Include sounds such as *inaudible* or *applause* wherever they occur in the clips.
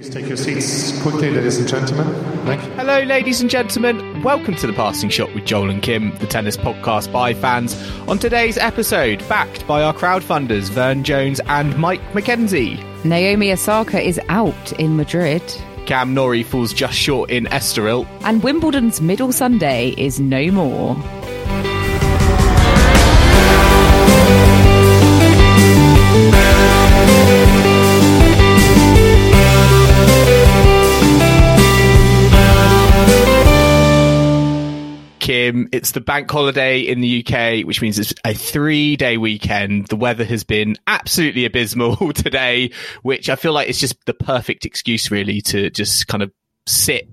Please take your seats quickly, ladies and gentlemen. Thank you. Hello, ladies and gentlemen. Welcome to the Passing Shot with Joel and Kim, the tennis podcast by fans. On today's episode, backed by our crowdfunders Verne Jones and Mike Mackenzie. Naomi Osaka is out in Madrid. Cam Norrie falls just short in Estoril. And Wimbledon's middle Sunday is no more. Kim, it's the bank holiday in the UK, which means it's a three day weekend. The weather has been absolutely abysmal *laughs* today, which I feel like it's just the perfect excuse really to just kind of sit,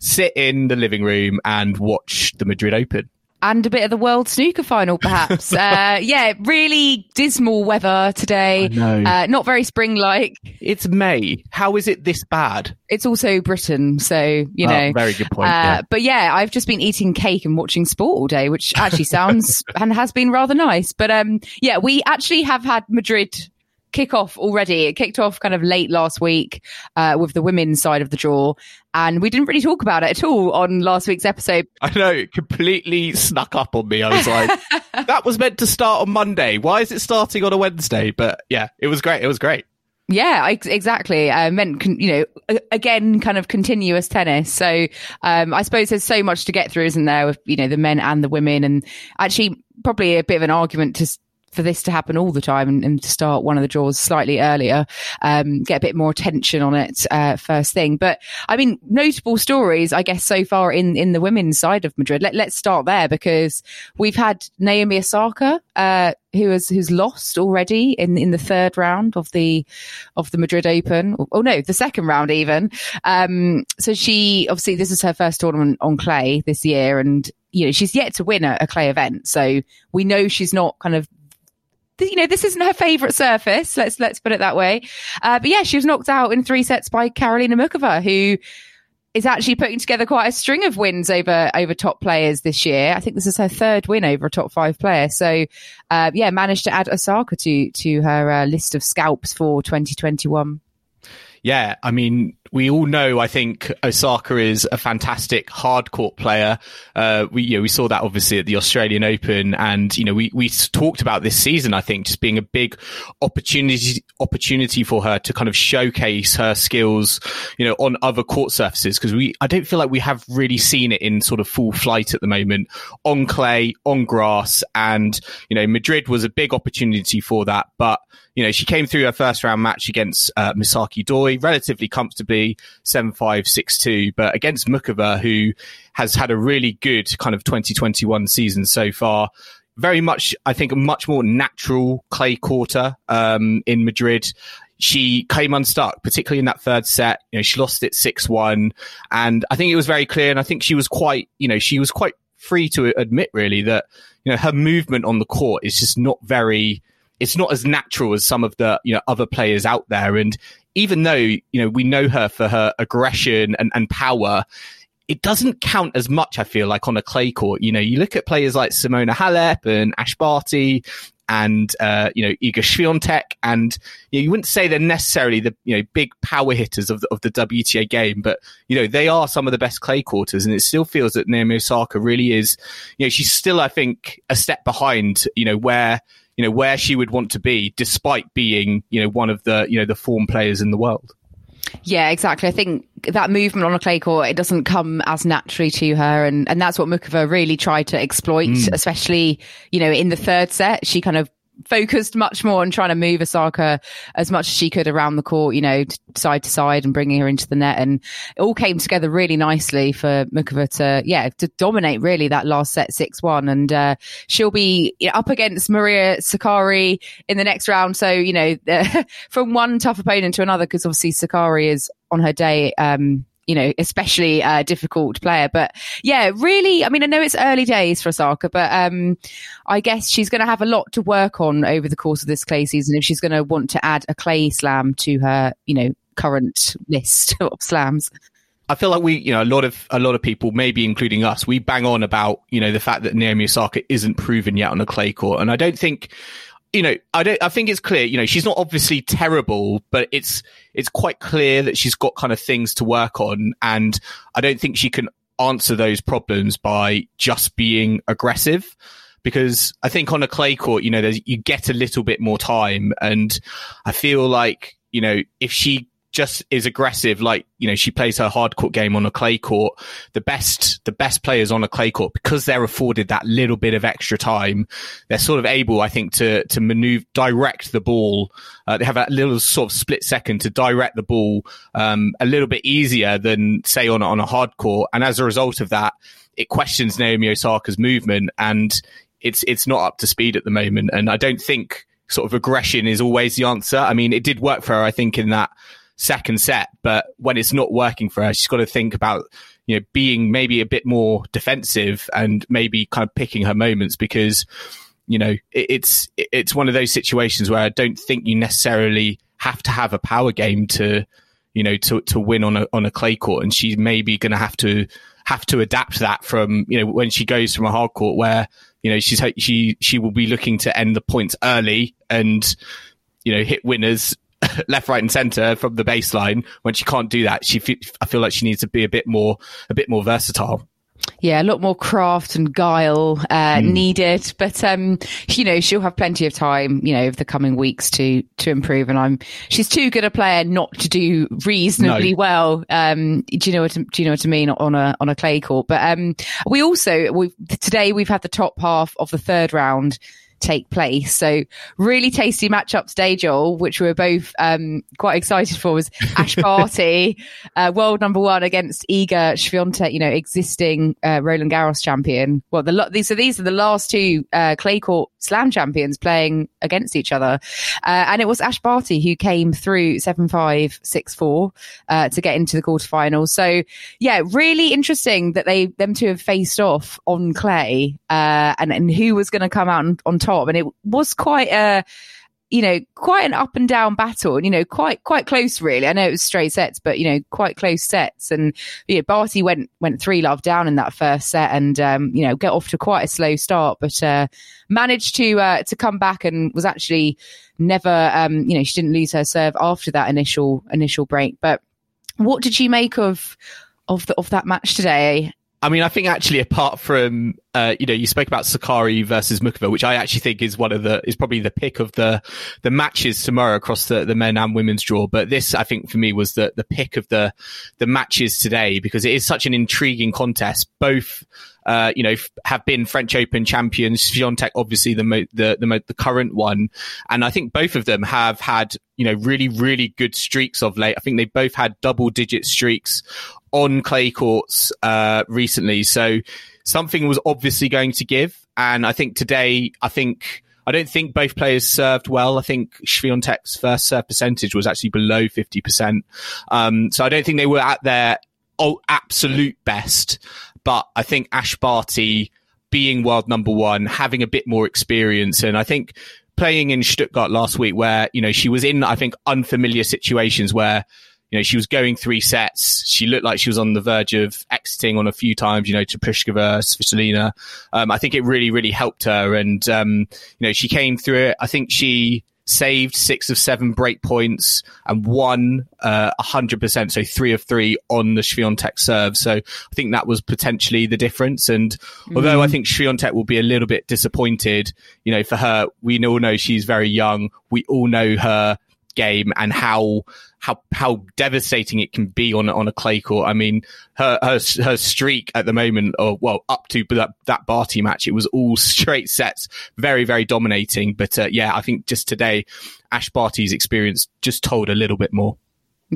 sit in the living room and watch the Madrid Open and a bit of the World Snooker Final, perhaps. *laughs* uh, yeah, really dismal weather today. Uh, not very spring-like. It's May. How is it this bad? It's also Britain, so you know. Oh, very good point. Uh, yeah. But yeah, I've just been eating cake and watching sport all day, which actually sounds *laughs* and has been rather nice. But um, yeah, we actually have had Madrid kick off already. It kicked off kind of late last week uh, with the women's side of the draw, and we didn't really talk about it at all on last week's episode. I know it completely snuck up on me. I was like, *laughs* that was meant to start on Monday. Why is it starting on a Wednesday? But yeah, it was great. It was great. Yeah, exactly. I meant, you know, again, kind of continuous tennis. So, um, I suppose there's so much to get through, isn't there, with, you know, the men and the women and actually probably a bit of an argument to, for this to happen all the time and, and, to start one of the draws slightly earlier, um, get a bit more attention on it uh, first thing. But I mean, notable stories, I guess, so far in in the women's side of Madrid. Let, us start there because we've had Naomi Osaka, uh, who has who's lost already in in the third round of the of the Madrid Open. Oh no, the second round even. Um, so she obviously this is her first tournament on clay this year, and you know she's yet to win a, a clay event. So we know she's not kind of you know, this isn't her favourite surface. Let's let's put it that way. Uh, but yeah, she was knocked out in three sets by Karolina Muchova, who is actually putting together quite a string of wins over over top players this year. I think this is her third win over a top five player. So, uh, yeah, managed to add Osaka to to her uh, list of scalps for 2021. Yeah, I mean, we all know, I think Osaka is a fantastic hard court player. Uh, we, you know, we saw that obviously at the Australian Open and, you know, we, we talked about this season, I think, just being a big opportunity, opportunity for her to kind of showcase her skills, you know, on other court surfaces. Cause we, I don't feel like we have really seen it in sort of full flight at the moment on clay, on grass. And, you know, Madrid was a big opportunity for that. But, you know, she came through her first round match against uh, Misaki Doi relatively comfortably, 7 5, 6 2. But against Muchova, who has had a really good kind of 2021 season so far, very much, I think, a much more natural clay courter um, in Madrid. She came unstuck, particularly in that third set. You know, she lost it 6 1. And I think it was very clear. And I think she was quite, you know, she was quite free to admit, really, that, you know, her movement on the court is just not very it's not as natural as some of the you know other players out there. And even though you know we know her for her aggression and, and power, it doesn't count as much. I feel like on a clay court. You know, you look at players like Simona Halep and Ash Barty and uh, you know Iga Swiatek, and you, know, you wouldn't say they're necessarily the you know big power hitters of the, of the WTA game, but you know they are some of the best clay courters, and it still feels that Naomi Osaka really is. You know, she's still I think a step behind. You know where you know, where she would want to be despite being, you know, one of the, you know, the form players in the world. Yeah, exactly. I think that movement on a clay court, it doesn't come as naturally to her. And, and that's what Muchova really tried to exploit, mm. especially, you know, in the third set. She kind of focused much more on trying to move Osaka as much as she could around the court, you know, side to side and bringing her into the net. And it all came together really nicely for Muchova to, yeah, to dominate really that last set 6-1. And, uh, she'll be up against Maria Sakkari in the next round. So, you know, *laughs* from one tough opponent to another, because obviously Sakkari is on her day, um, you know, especially a difficult player. But yeah, really, I mean, I know it's early days for Osaka, but um, I guess she's going to have a lot to work on over the course of this clay season if she's going to want to add a clay slam to her, you know, current list *laughs* of slams. I feel like we, you know, a lot of a lot of people, maybe including us, we bang on about, you know, the fact that Naomi Osaka isn't proven yet on a clay court, and I don't think you know, I don't, I think it's clear, you know, she's not obviously terrible, but it's, it's quite clear that she's got kind of things to work on. And I don't think she can answer those problems by just being aggressive because I think on a clay court, you know, there's you get a little bit more time. And I feel like, you know, if she just is aggressive, like, you know, she plays her hard court game on a clay court. The best, the best players on a clay court, because they're afforded that little bit of extra time, they're sort of able, I think, to, to maneuver, direct the ball. Uh, they have that little sort of split second to direct the ball, um, a little bit easier than say on, on a hard court. And as a result of that, it questions Naomi Osaka's movement and it's, it's not up to speed at the moment. And I don't think sort of aggression is always the answer. I mean, it did work for her, I think, in that, second set. But when it's not working for her, she's got to think about, you know, being maybe a bit more defensive and maybe kind of picking her moments because, you know, it, it's, it's one of those situations where I don't think you necessarily have to have a power game to, you know, to, to win on a, on a clay court. And she's maybe going to have to, have to adapt that from, you know, when she goes from a hard court where, you know, she's, she, she will be looking to end the points early and, you know, hit winners *laughs* left, right, and centre from the baseline. When she can't do that, she I feel like she needs to be a bit more a bit more versatile. Yeah, a lot more craft and guile uh, mm. needed, but um, you know she'll have plenty of time, you know, over the coming weeks to to improve. And I'm she's too good a player not to do reasonably no. well. Um, do you know what do you know what I mean on a on a clay court? But um, we also we today we've had the top half of the third round take place. So really tasty matchup today, Joel, which we were both um, quite excited for was Ash *laughs* Barty, uh, world number one against Iga Swiatek, you know, existing uh, Roland Garros champion. Well, the these so these are the last two uh, clay court slam champions playing against each other. Uh, and it was Ash Barty who came through 7-5, 6-4 uh, to get into the quarterfinals. So yeah, really interesting that they, them two have faced off on clay uh, and, and who was going to come out on, on top. And it was quite a, you know, quite an up and down battle, and you know, quite, quite close really. I know it was straight sets, but, you know, quite close sets. And, you know, Barty went, went three love down in that first set and, um, you know, get off to quite a slow start, but, uh, managed to, uh, to come back and was actually never, um, you know, she didn't lose her serve after that initial, initial break. But what did she make of, of the, of that match today? I mean, I think actually, apart from uh, you know, you spoke about Sakkari versus Muchova, which I actually think is one of the is probably the pick of the the matches tomorrow across the, the men and women's draw. But this, I think, for me, was the the pick of the the matches today because it is such an intriguing contest. Both uh, you know, have been French Open champions. Swiatek, obviously the mo- the the, mo- the current one, and I think both of them have had you know really really good streaks of late. I think they both had double digit streaks on clay courts uh, recently. So something was obviously going to give. And I think today, I think, I don't think both players served well. I think Swiatek's first serve percentage was actually below 50%. Um, so I don't think they were at their oh, absolute best. But I think Ash Barty being world number one, having a bit more experience. And I think playing in Stuttgart last week where, you know, she was in, I think, unfamiliar situations where you know, she was going three sets. She looked like she was on the verge of exiting on a few times, you know, to Pliskova, Svitolina. Um, I think it really, really helped her. And, um, you know, she came through it. I think she saved six of seven break points and won uh, 100%, so three of three on the Swiatek serve. So I think that was potentially the difference. And mm. although I think Swiatek will be a little bit disappointed, you know, for her, we all know she's very young. We all know her game and how how how devastating it can be on on a clay court. I mean, her her her streak at the moment, or well, up to that that Barty match, it was all *laughs* straight sets, very very dominating. But uh, yeah, I think just today, Ash Barty's experience just told a little bit more.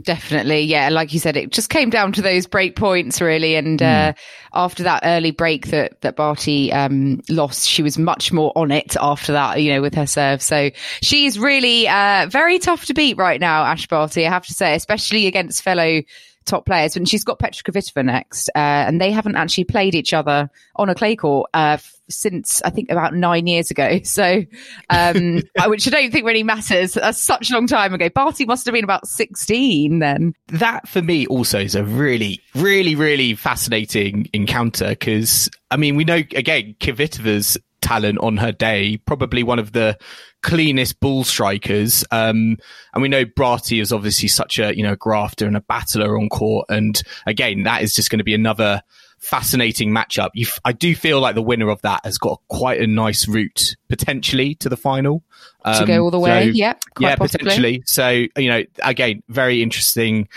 Definitely, yeah. Like you said, it just came down to those break points, really. And mm. uh, after that early break that that Barty um, lost, she was much more on it after that, you know, with her serve. So she's really uh, very tough to beat right now, Ash Barty. I have to say, especially against fellow top players. And she's got Petra Kvitova next, uh, and they haven't actually played each other on a clay court uh, since I think about nine years ago. *laughs* So, um, *laughs* which I don't think really matters. That's such a long time ago. Barty must have been about sixteen then. That for me also is a really, really, really fascinating encounter because I mean we know again Kvitova's talent on her day, probably one of the cleanest ball strikers. Um, and we know Barty is obviously such a, you know, grafter and a battler on court. And again, that is just going to be another fascinating matchup. You, I do feel like the winner of that has got quite a nice route potentially to the final. Um, to go all the way. So, yeah. yeah, possibly. potentially. So, you know, again, very interesting,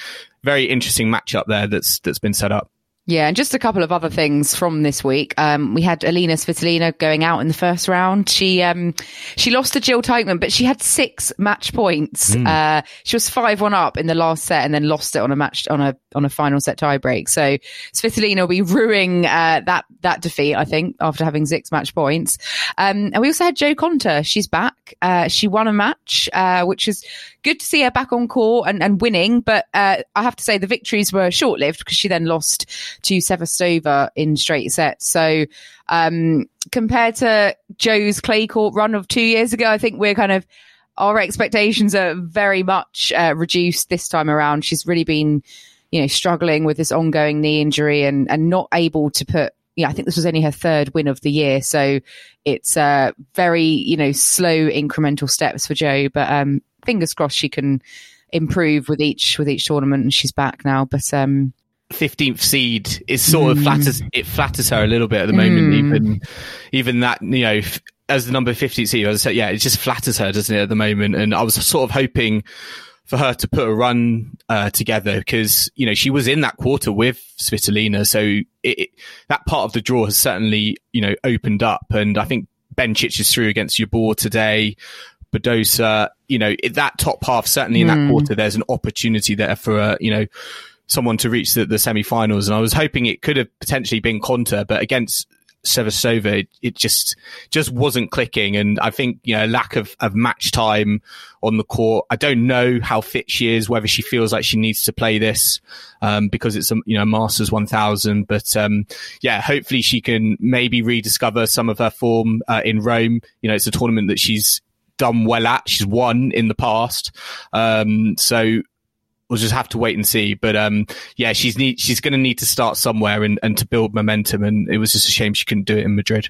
very interesting matchup there that's, that's been set up. Yeah, and just a couple of other things from this week. Um, we had Alina Svitolina going out in the first round. She um, she lost to Jill Teichmann, but she had six match points. Mm. Uh, she was five one up in the last set, and then lost it on a match on a on a final set tiebreak. So Svitolina will be ruining uh, that that defeat, I think, after having six match points. Um, and we also had Joe Konta. She's back. Uh, she won a match, uh, which is good to see her back on court and, and winning. But uh, I have to say the victories were short lived because she then lost to Sevastova in straight sets. So um, compared to Joe's clay court run of two years ago, I think we're kind of our expectations are very much uh, reduced this time around. She's really been, you know, struggling with this ongoing knee injury and and not able to put yeah, I think this was only her third win of the year. So it's uh, very, you know, slow incremental steps for Joe. But um, fingers crossed she can improve with each with each tournament and she's back now. But um, 15th seed is sort of flatters it flatters her a little bit at the moment mm. even even that you know as the number 15th seed as I said yeah it just flatters her doesn't it at the moment and I was sort of hoping for her to put a run uh, together because you know she was in that quarter with Svitolina so it, it, that part of the draw has certainly you know opened up and I think Bencic is through against Jabeur today Badosa, you know, that top half, certainly in that mm. quarter, there's an opportunity there for, uh, you know, someone to reach the, the semi-finals. And I was hoping it could have potentially been Konta, but against Sevastova, it, it, just just wasn't clicking. And I think you know lack of, of match time on the court. I don't know how fit she is, whether she feels like she needs to play this um, because it's a you know Masters 1000. But um, yeah, hopefully she can maybe rediscover some of her form uh, in Rome. You know, it's a tournament that she's done well at. She's won in the past. Um, so we'll just have to wait and see. But um, yeah, she's need she's going to need to start somewhere and, and to build momentum. And it was just a shame she couldn't do it in Madrid.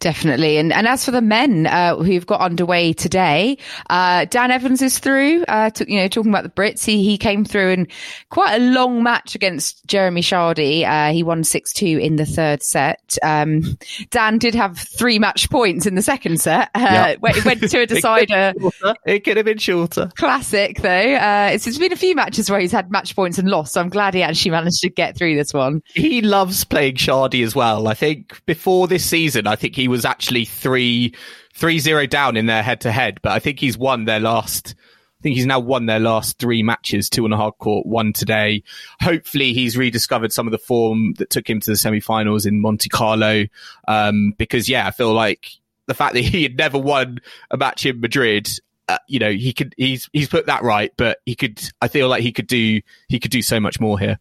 Definitely. And, and as for the men uh, who've got underway today, uh, Dan Evans is through, uh, to, you know, talking about the Brits. He, he came through in quite a long match against Jeremy Chardy. Uh, he won 6-2 in the third set. Um, Dan did have three match points in the second set. Uh, yep. *laughs* went, went to a *laughs* decider. it could have been shorter. Classic though. Uh, it's, it's been a few matches where he's had match points and lost. So I'm glad he actually managed to get through this one. He loves playing Chardy as well. I think before this season, I think he was actually three three zero down in their head to head, but I think he's won their last. I think he's now won their last three matches, two on a hard court, one today. Hopefully, he's rediscovered some of the form that took him to the semi-finals in Monte Carlo. Um, because yeah, I feel like the fact that *laughs* he had never won a match in Madrid, uh, you know, he could he's he's put that right, but he could. I feel like he could do he could do so much more here.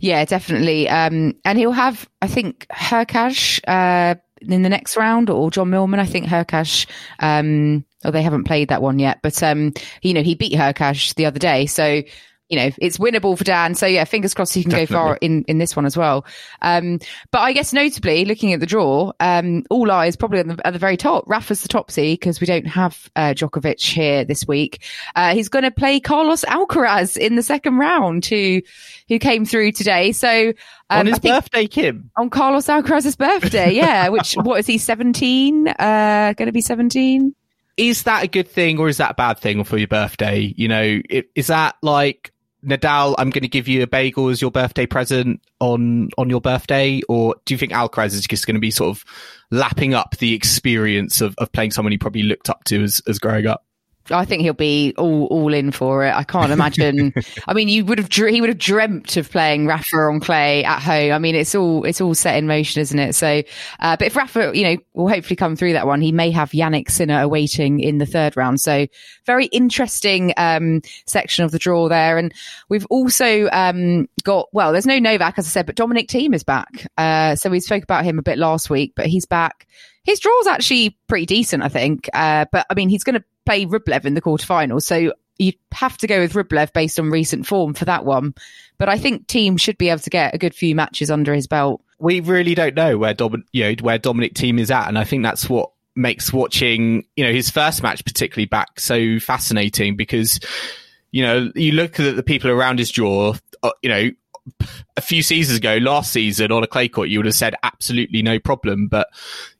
Yeah, definitely. Um, and he'll have, I think, Hurkacz, uh, in the next round or John Millman. I think Hurkacz, um, oh, they haven't played that one yet, but, um, you know, he beat Hurkacz the other day. So, you know, it's winnable for Dan. So yeah, fingers crossed he can Definitely. go far in, in this one as well. Um, but I guess notably looking at the draw, um, all eyes probably the, at the very top. Rafa's the topsy because we don't have, uh, Djokovic here this week. Uh, he's going to play Carlos Alcaraz in the second round who, who came through today. So, um, on his birthday, Kim. On Carlos Alcaraz's birthday. *laughs* Yeah. which, what is he? 17? Uh, going to be 17? is that a good thing or is that a bad thing for your birthday? You know, is that like Nadal? I'm going to give you a bagel as your birthday present on on your birthday, or do you think Alcaraz is just going to be sort of lapping up the experience of, of playing someone he probably looked up to as, as growing up? I think he'll be all all in for it. I can't imagine. *laughs* I mean, you would have he would have dreamt of playing Rafa on clay at home. I mean, it's all it's all set in motion, isn't it? So, uh, but if Rafa, you know, will hopefully come through that one, he may have Jannik Sinner awaiting in the third round. So, very interesting um, section of the draw there. And we've also um, got well, there's no Novak as I said, but Dominic Thiem is back. Uh, so we spoke about him a bit last week, but he's back. His draw's actually pretty decent, I think. Uh, but I mean, he's going to play Rublev in the quarterfinals. So you'd have to go with Rublev based on recent form for that one. But I think Thiem should be able to get a good few matches under his belt. We really don't know where you know, where Dominic Thiem is at, and I think that's what makes watching you know his first match particularly back so fascinating because you know you look at the people around his draw, uh, you know a few seasons ago, last season on a clay court, you would have said absolutely no problem. But,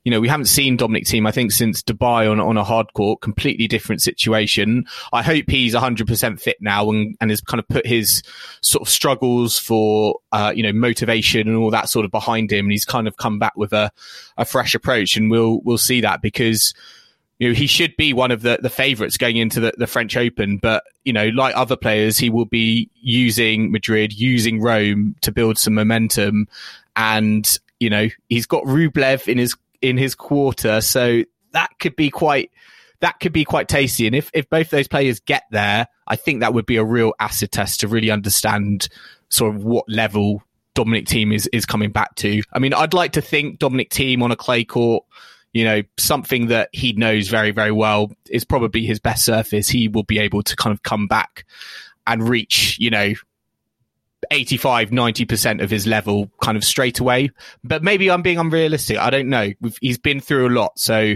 you know, we haven't seen Dominic Thiem, I think, since Dubai on, on a hard court, completely different situation. I hope he's 100% fit now and, and has kind of put his sort of struggles for, uh, you know, motivation and all that sort of behind him. And he's kind of come back with a, a fresh approach and we'll, we'll see that because, you know, he should be one of the, the favourites going into the, the French Open, but, you know, like other players, he will be using Madrid, using Rome to build some momentum. And, you know, he's got Rublev in his, in his quarter. So that could be quite, that could be quite tasty. And if, if both those players get there, I think that would be a real acid test to really understand sort of what level Dominic Thiem is, is coming back to. I mean, I'd like to think Dominic Thiem on a clay court, you know, something that he knows very, very well is probably his best surface. He will be able to kind of come back and reach, you know, 85, 90% of his level kind of straight away. But maybe I'm being unrealistic. I don't know. We've, he's been through a lot. So,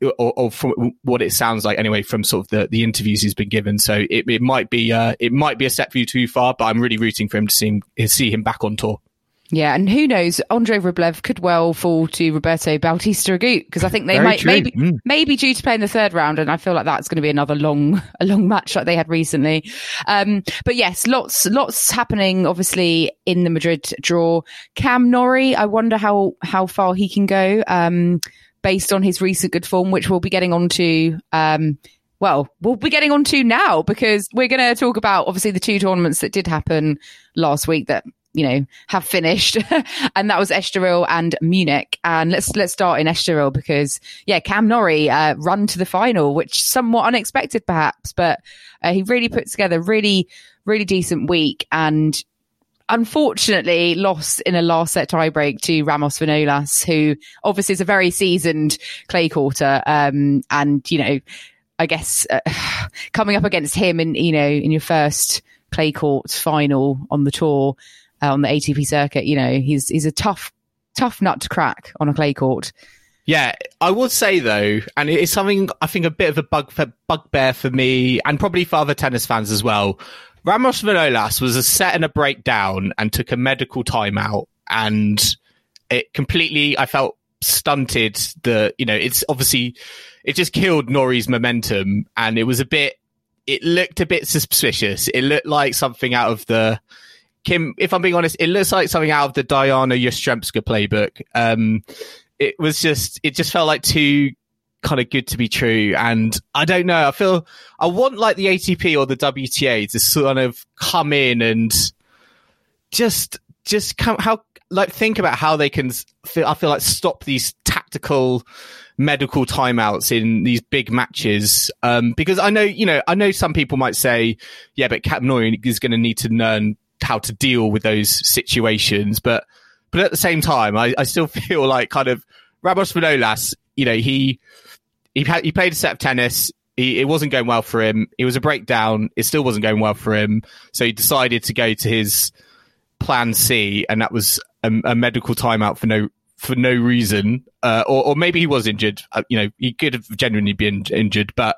or, or, from what it sounds like anyway, from sort of the, the interviews he's been given. So it, it might be, uh, it might be a step for you too far, but I'm really rooting for him to see him, see him back on tour. Yeah, and who knows? Andre Rublev could well fall to Roberto Bautista Agut because I think they Very might true. maybe Mm. maybe due to play in the third round, and I feel like that's going to be another long a long match like they had recently. Um, but yes, lots lots happening obviously in the Madrid draw. Cam Norrie, I wonder how how far he can go um, based on his recent good form, which we'll be getting onto. Um, well, we'll be getting on to now because we're going to talk about obviously the two tournaments that did happen last week that you know have finished, *laughs* and that was Estoril and Munich. And let's let's start in Estoril because yeah, Cam Norrie uh, run to the final, which somewhat unexpected perhaps, but uh, he really put together really really decent week and. Unfortunately, lost in a last set tiebreak to Ramos Vinolas, who obviously is a very seasoned clay courter, um, and you know I guess uh, *sighs* coming up against him in you know in your first clay court final on the tour on the ATP circuit, you know he's he's a tough tough nut to crack on a clay court. Yeah, I would say though, and it is something I think a bit of a bug bugbear for me, and probably for other tennis fans as well. Ramos Vinolas was a set and a breakdown, and took a medical timeout, and it completely, I felt stunted the, you know, it's obviously it just killed Norrie's momentum, and it was a bit, it looked a bit suspicious. It looked like something out of the Kim. If I'm being honest, it looks like something out of the Diana Yastremska playbook. Um, it was just it just felt like too kind of good to be true and i don't know i feel i want like the atp or the wta to sort of come in and just just come how like think about how they can feel i feel like stop these tactical medical timeouts in these big matches um because i know you know i know some people might say yeah but Cam Norrie is going to need to learn how to deal with those situations but but at the same time, I, I still *laughs* feel like kind of Ramos Vinolas, you know, he he had, he played a set of tennis. He, it wasn't going well for him. It was a breakdown. It still wasn't going well for him. So he decided to go to his plan C, and that was a, a medical timeout for no for no reason. Uh, or, or maybe he was injured. Uh, you know, he could have genuinely been injured, but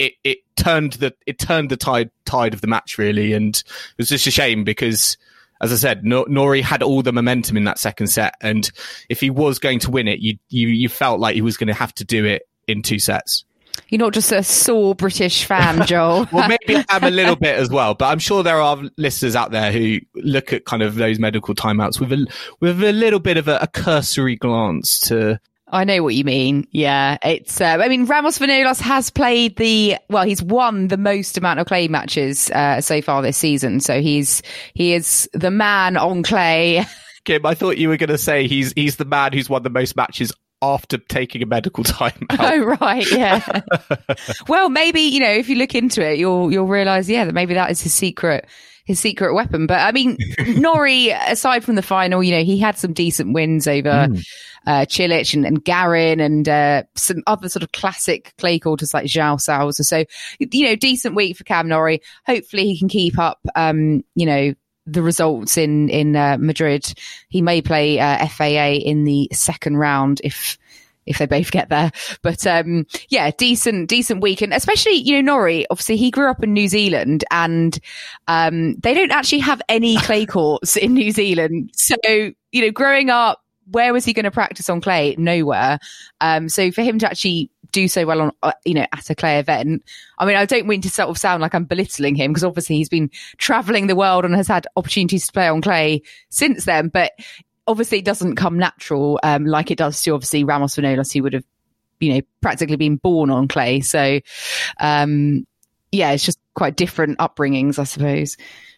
it, it turned the it turned the tide tide of the match really, and it was just a shame because as I said, Nor- Norrie had all the momentum in that second set, and if he was going to win it, you you you felt like he was going to have to do it in two sets. You're not just a sore British fan, *laughs* Joel. well, maybe I'm a little bit as well, but I'm sure there are listeners out there who look at kind of those medical timeouts with a with a little bit of a, a cursory glance to I know what you mean. Yeah, it's. Uh, I mean, Ramos Vinolas has played the. Well, he's won the most amount of clay matches uh, so far this season. So he's he is the man on clay. *laughs* Kim, I thought you were going to say he's he's the man who's won the most matches after taking a medical *laughs* time out. Oh right, yeah. *laughs* well, maybe you know if you look into it, you'll you'll realize yeah that maybe that is his secret his secret weapon. But I mean, *laughs* Norrie, aside from the final, you know, he had some decent wins over mm. uh, Cilic and, and Garin and uh, some other sort of classic clay courters like João Sousa. So, you know, decent week for Cam Norrie. Hopefully he can keep up, um, you know, the results in in uh, Madrid. He may play uh, FAA in the second round if if they both get there. But um, yeah, decent, decent week. And especially, you know, Norrie, obviously he grew up in New Zealand and um, they don't actually have any *laughs* clay courts in New Zealand. So, you know, growing up, where was he going to practice on clay? Nowhere. Um, so for him to actually do so well on, uh, you know, at a clay event, I mean, I don't mean to sort of sound like I'm belittling him because obviously he's been traveling the world and has had opportunities to play on clay since then. But obviously it doesn't come natural um, like it does to obviously Ramos Vinolas, who would have, you know, practically been born on clay. So, um, yeah, it's just quite different upbringings, I suppose.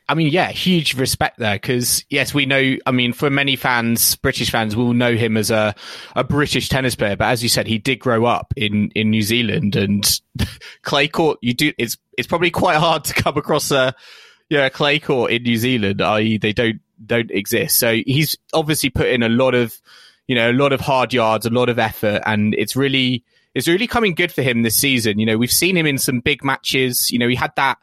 I mean, yeah, huge respect there because yes, we know. I mean, for many fans, British fans will know him as a a British tennis player, but as you said, he did grow up in in New Zealand and *laughs* clay court. You do it's it's probably quite hard to come across a yeah clay court in New Zealand. I.e., they don't don't exist. So he's obviously put in a lot of, you know, a lot of hard yards, a lot of effort, and it's really, it's really coming good for him this season. You know, we've seen him in some big matches. You know, he had that,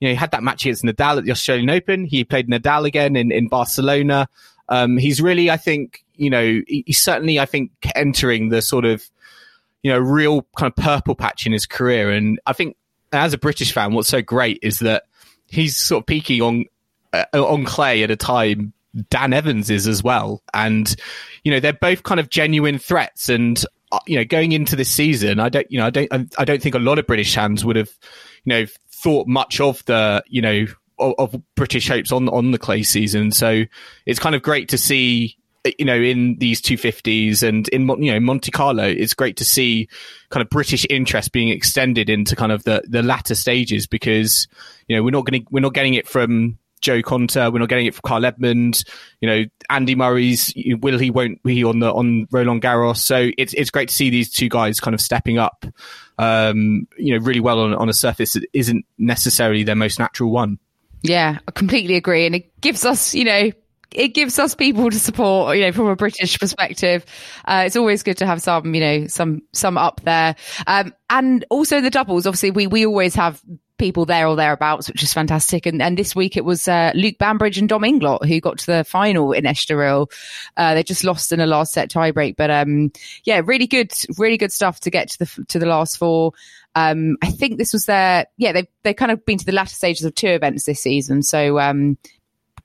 you know, he had that match against Nadal at the Australian Open. He played Nadal again in, in Barcelona. Um, he's really, I think, you know, he's certainly, I think, entering the sort of, you know, real kind of purple patch in his career. And I think as a British fan, what's so great is that he's sort of peaking on uh, on clay at a time Dan Evans is as well. And, you know, they're both kind of genuine threats. And, Uh, you know, going into this season, I don't, you know, I don't, I don't think a lot of British fans would have, you know, thought much of the, you know, of, of British hopes on, on the clay season. So it's kind of great to see, uh, you know, in these 250s and in, you know, Monte Carlo, it's great to see kind of British interest being extended into kind of the, the latter stages because, you know, we're not going we're not getting it from, Jo Konta. We're not getting it from Kyle Edmund. You know, Andy Murray's will he won't he on the on Roland Garros. So it's it's great to see these two guys kind of stepping up. Um, you know, really well on on a surface that isn't necessarily their most natural one. Yeah, I completely agree, and it gives us, you know, it gives us people to support, you know, from a British perspective. Uh, it's always good to have some, you know, some, some up there. Um, and also the doubles. Obviously, we, we always have people there or thereabouts, which is fantastic. And, and this week it was uh, Luke Bambridge and Dom Inglot who got to the final in Estoril. Uh, they just lost in a last set tiebreak, but um, yeah, really good, really good stuff to get to the to the last four. Um, I think this was their yeah they've they kind of been to the latter stages of two events this season, so um,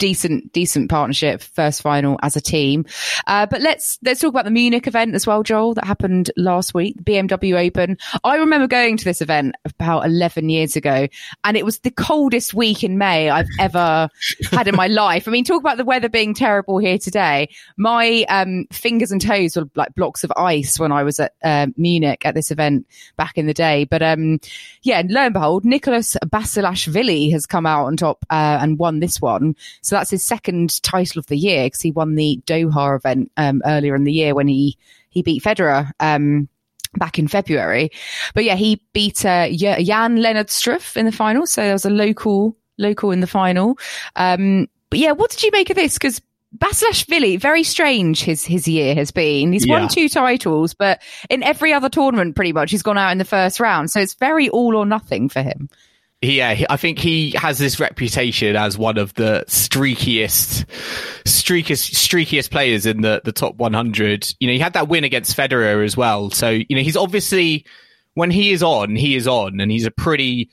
decent, decent partnership, first final as a team. Uh, but let's let's talk about the Munich event as well, Joel, that happened last week, the BMW Open. I remember going to this event about eleven years ago, and it was the coldest week in May I've ever had in my *laughs* life. I mean, talk about the weather being terrible here today. My um, fingers and toes were like blocks of ice when I was at uh, Munich at this event back in the day. But um, yeah, lo and behold, Nicholas Basilashvili has come out on top uh, and won this one. So that's his second title of the year because he won the Doha event um, earlier in the year when he he beat Federer. Um, back in February, but yeah, he beat uh, Jan Lennard Struff in the final. So there was a local local in the final. Um, but yeah, what did you make of this? Because Basilashvili, very strange his his year has been. He's yeah. won two titles, but in every other tournament, pretty much, he's gone out in the first round. So it's very all or nothing for him. Yeah, I think he has this reputation as one of the streakiest, streakiest, streakiest players in the, the top 100. You know, he had that win against Federer as well. So, you know, he's obviously, when he is on, he is on and he's a pretty,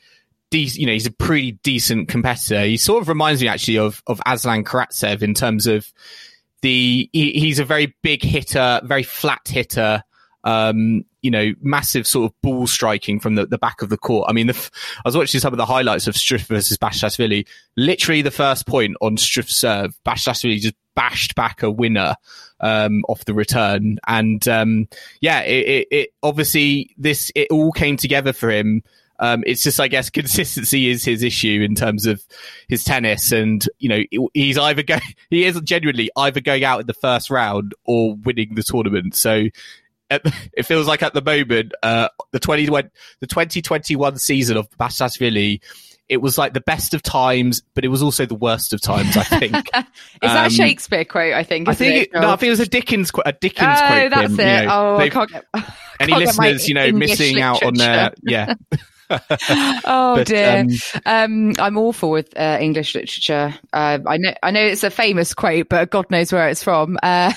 decent, you know, he's a pretty decent competitor. He sort of reminds me actually of, of Aslan Karatsev in terms of the, he, he's a very big hitter, very flat hitter. Um, you know, massive sort of ball striking from the, the back of the court. I mean, the, I was watching some of the highlights of Struff versus Basilashvili. Literally the first point on Struff's serve, Basilashvili just bashed back a winner um, off the return. And um, yeah, it, it, it, obviously this it all came together for him. Um, it's just, I guess, *laughs* consistency is his issue in terms of his tennis, and you know, he's either going, *laughs* he is genuinely either going out in the first round or winning the tournament. So *laughs* it feels like at the moment, uh, the twenty the twenty twenty one season of Basilashvili it was like the best of times, but it was also the worst of times. I think. *laughs* Is um, that a um, Shakespeare quote? I think. I think. It, no, I think it was a Dickens quote a Dickens oh, quote. that's him, it. You know, oh, I can't get, *laughs* any can't listeners, you know, English missing literature. out on their yeah. oh but, dear. Um, um, I'm awful with uh, English literature. Uh, I know, I know it's a famous quote, but God knows where it's from. Uh,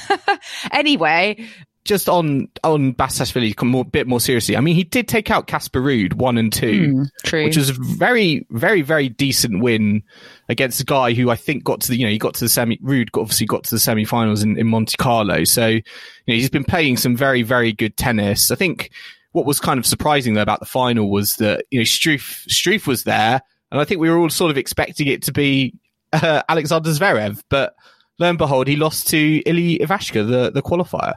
anyway, just on on Basilashvili, come a bit more seriously. I mean, he did take out Casper Ruud one and two, mm, which was a very, very, very decent win against a guy who I think got to the you know he got to the semi. Ruud obviously got to the semi-finals in, in Monte Carlo, so you know he's been playing some very, very good tennis. I think what was kind of surprising though about the final was that you know Struff Struff was there, and I think we were all sort of expecting it to be uh, Alexander Zverev, but lo and behold, he lost to Ilya Ivashka, the the qualifier.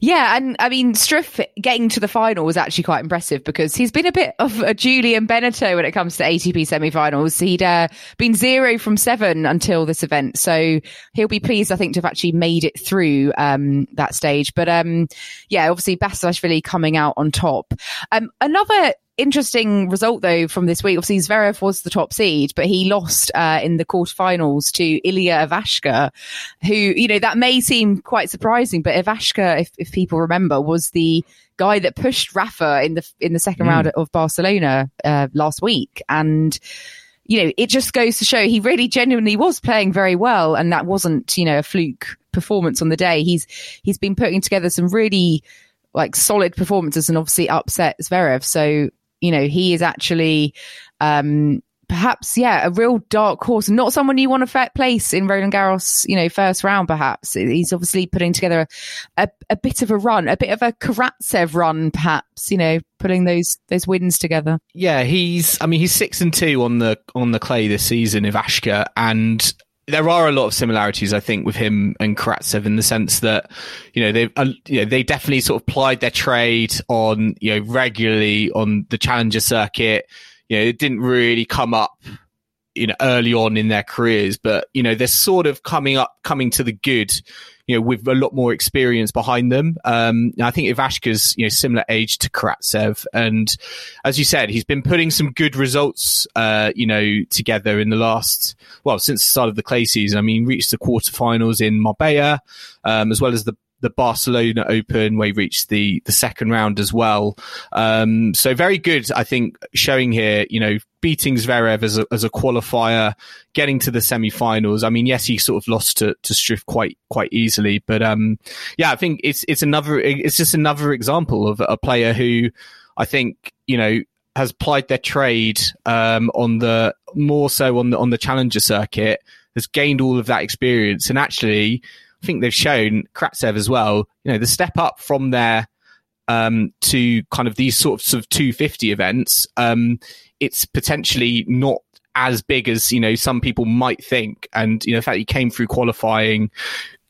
Yeah, and I mean, Struff getting to the final was actually quite impressive because he's been a bit of a Julian Benneteau when it comes to ATP semi-finals. He'd uh, been zero from seven until this event, so he'll be pleased, I think, to have actually made it through um, that stage. But um, yeah, obviously Basilashvili coming out on top. Um, another interesting result though from this week. Obviously, Zverev was the top seed, but he lost uh, in the quarterfinals to Ilya Ivashka, who you know that may seem quite surprising, but Ivashka, if, if people remember, was the guy that pushed Rafa in the in the second mm. round of Barcelona uh, last week, and you know it just goes to show he really genuinely was playing very well, and that wasn't you know a fluke performance on the day. He's he's been putting together some really like solid performances and obviously upset Zverev. So you know, he is actually, um, perhaps, yeah, a real dark horse, not someone you want to place in Roland Garros, you know, first round, perhaps. He's obviously putting together a, a, a bit of a run, a bit of a Karatsev run, perhaps, you know, putting those, those wins together. Yeah, he's, I mean, he's six and two on the, on the clay this season, Ivashka, and there are a lot of similarities, I think, with him and Karatsev in the sense that, you know, they, uh, you know, they definitely sort of plied their trade on, you know, regularly on the challenger circuit. You know, it didn't really come up, you know, early on in their careers, but, you know, they're sort of coming up, coming to the good, you know, with a lot more experience behind them. Um, I think Ivashka's, you know, similar age to Karatsev. And as you said, he's been putting some good results, uh, you know, together in the last, well, since the start of the clay season. I mean, reached the quarterfinals in Marbella, um, as well as the the Barcelona Open where he reached the the second round as well. Um, so very good, I think, showing here. You know, beating Zverev as a, as a qualifier, getting to the semi-finals. I mean, yes, he sort of lost to to Struff quite quite easily, but um, yeah, I think it's it's another it's just another example of a player who I think you know has plied their trade um, on the more so on the on the challenger circuit, has gained all of that experience, and actually I think they've shown Karatsev as well. You know, the step up from there um, to kind of these sorts of, of 250 events, um, it's potentially not as big as you know some people might think. And you know, the fact he came through qualifying,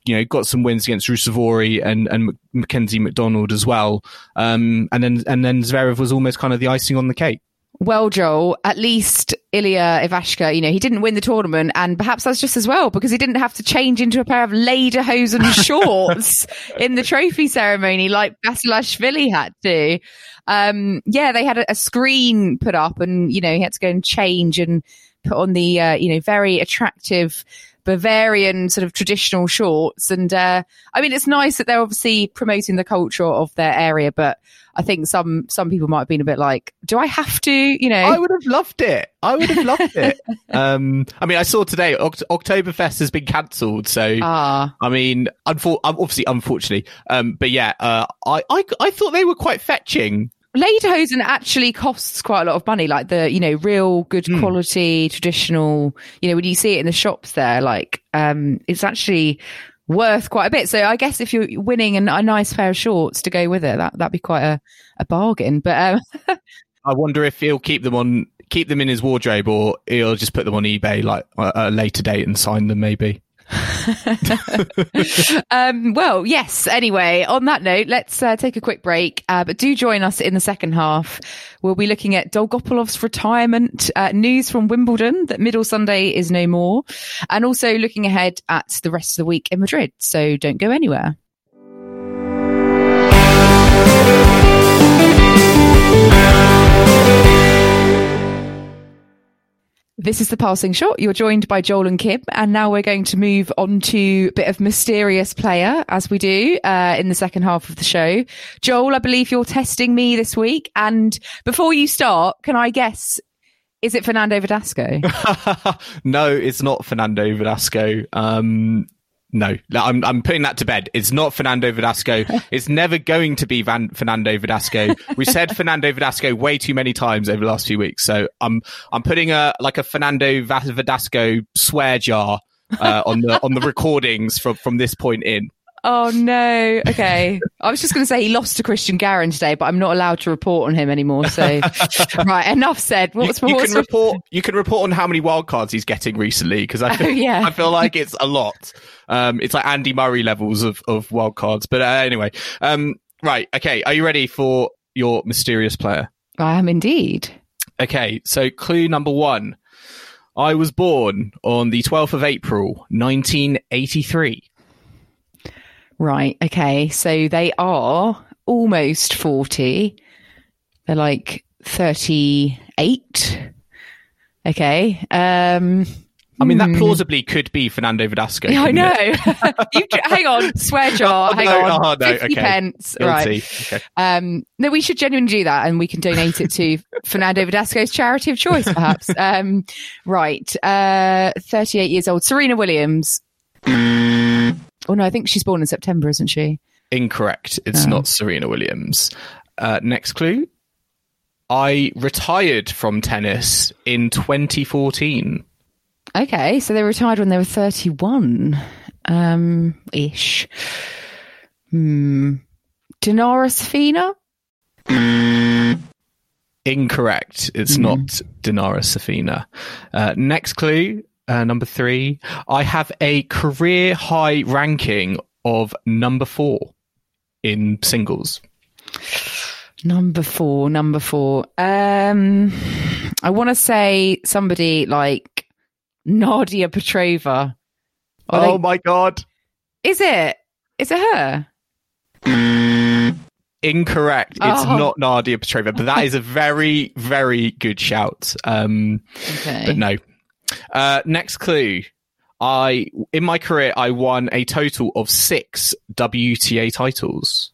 you know, got some wins against Ruusuvuori and and Mackenzie McDonald as well. Um, and then and then Zverev was almost kind of the icing on the cake. Well, Joel, at least Ilya Ivashka, you know, he didn't win the tournament, and perhaps that's just as well because he didn't have to change into a pair of lederhosen *laughs* shorts in the trophy ceremony like Basilashvili had to. Um, yeah, they had a, a, screen put up, and you know, he had to go and change and put on the uh, you know very attractive Bavarian sort of traditional shorts. And uh, I mean, it's nice that they're obviously promoting the culture of their area, but I think some some people might have been a bit like, do I have to? You know, I would have loved it. I would have loved it. *laughs* um, I mean, I saw today Oct- Oktoberfest has been cancelled, so ah. I mean, unfor- obviously, unfortunately, um, but yeah, uh, I, I I thought they were quite fetching. Lederhosen actually costs quite a lot of money, like the, you know, real good mm. quality, traditional, you know, when you see it in the shops there, like, um, it's actually worth quite a bit. So I guess if you're winning a, a nice pair of shorts to go with it, that that'd be quite a, a bargain. But um, *laughs* I wonder if he'll keep them on, keep them in his wardrobe, or he'll just put them on eBay like at a later date and sign them maybe. *laughs* um, well, yes. Anyway, on that note, let's uh, take a quick break. Uh, but do join us in the second half. We'll be looking at Dolgopolov's retirement, uh, news from Wimbledon that Middle Sunday is no more, and also looking ahead at the rest of the week in Madrid. So don't go anywhere. This is the passing shot. You're joined by Joel and Kim, and now we're going to move on to a bit of mysterious player, as we do uh, in the second half of the show. Joel, I believe you're testing me this week, and before you start, can I guess? Is it Fernando Verdasco? *laughs* no, it's not Fernando Verdasco. Um, no, I'm I'm putting that to bed. It's not Fernando Verdasco. *laughs* It's never going to be Van, Fernando Verdasco. We've said *laughs* Fernando Verdasco way too many times over the last few weeks, so I'm I'm putting a like a Fernando Verdasco swear jar uh, on the on the *laughs* recordings from from this point in. Oh no. Okay. I was just going to say he lost to Cristian Garin today, but I'm not allowed to report on him anymore. So, *laughs* right. Enough said. What's, you, you can report. You can report on how many wildcards he's getting recently because I feel, oh, yeah. I feel like it's a lot. Um, it's like Andy Murray levels of of wildcards. But uh, anyway, um, right. Okay. Are you ready for your mysterious player? I am indeed. Okay. So clue number one. I was born on the 12th of April, 1983. Right. Okay. So they are almost 40. They're like 38. Okay. Um, I mean, that hmm. plausibly could be Fernando Verdasco. Yeah, I know. *laughs* you, hang on, swear *laughs* jar. Oh, hang no, on, oh, no, 50 okay. pence. Guilty. Right. Okay. Um, no, we should genuinely do that, and we can donate it to *laughs* Fernando Verdasco's charity of choice, perhaps. um, right. Uh, 38 years old, Serena Williams. Oh no, I think she's born in September, isn't she? Incorrect. It's oh. not Serena Williams. Uh, next clue. I retired from tennis in 2014. Okay, so they retired when they were 31 um, ish. Hmm. Dinara Safina? Incorrect. It's mm. not Dinara Safina. Uh, next clue uh, number three, I have a career high ranking of number four in singles. Number four, number four. Um, I want to say somebody like Nadia Petrova. oh they... my god! Is it? Is it her? Incorrect. It's oh. not Nadia Petrova, but that is a very, very good shout. Um, okay. But no, uh, next clue. I in my career I won a total of six WTA titles.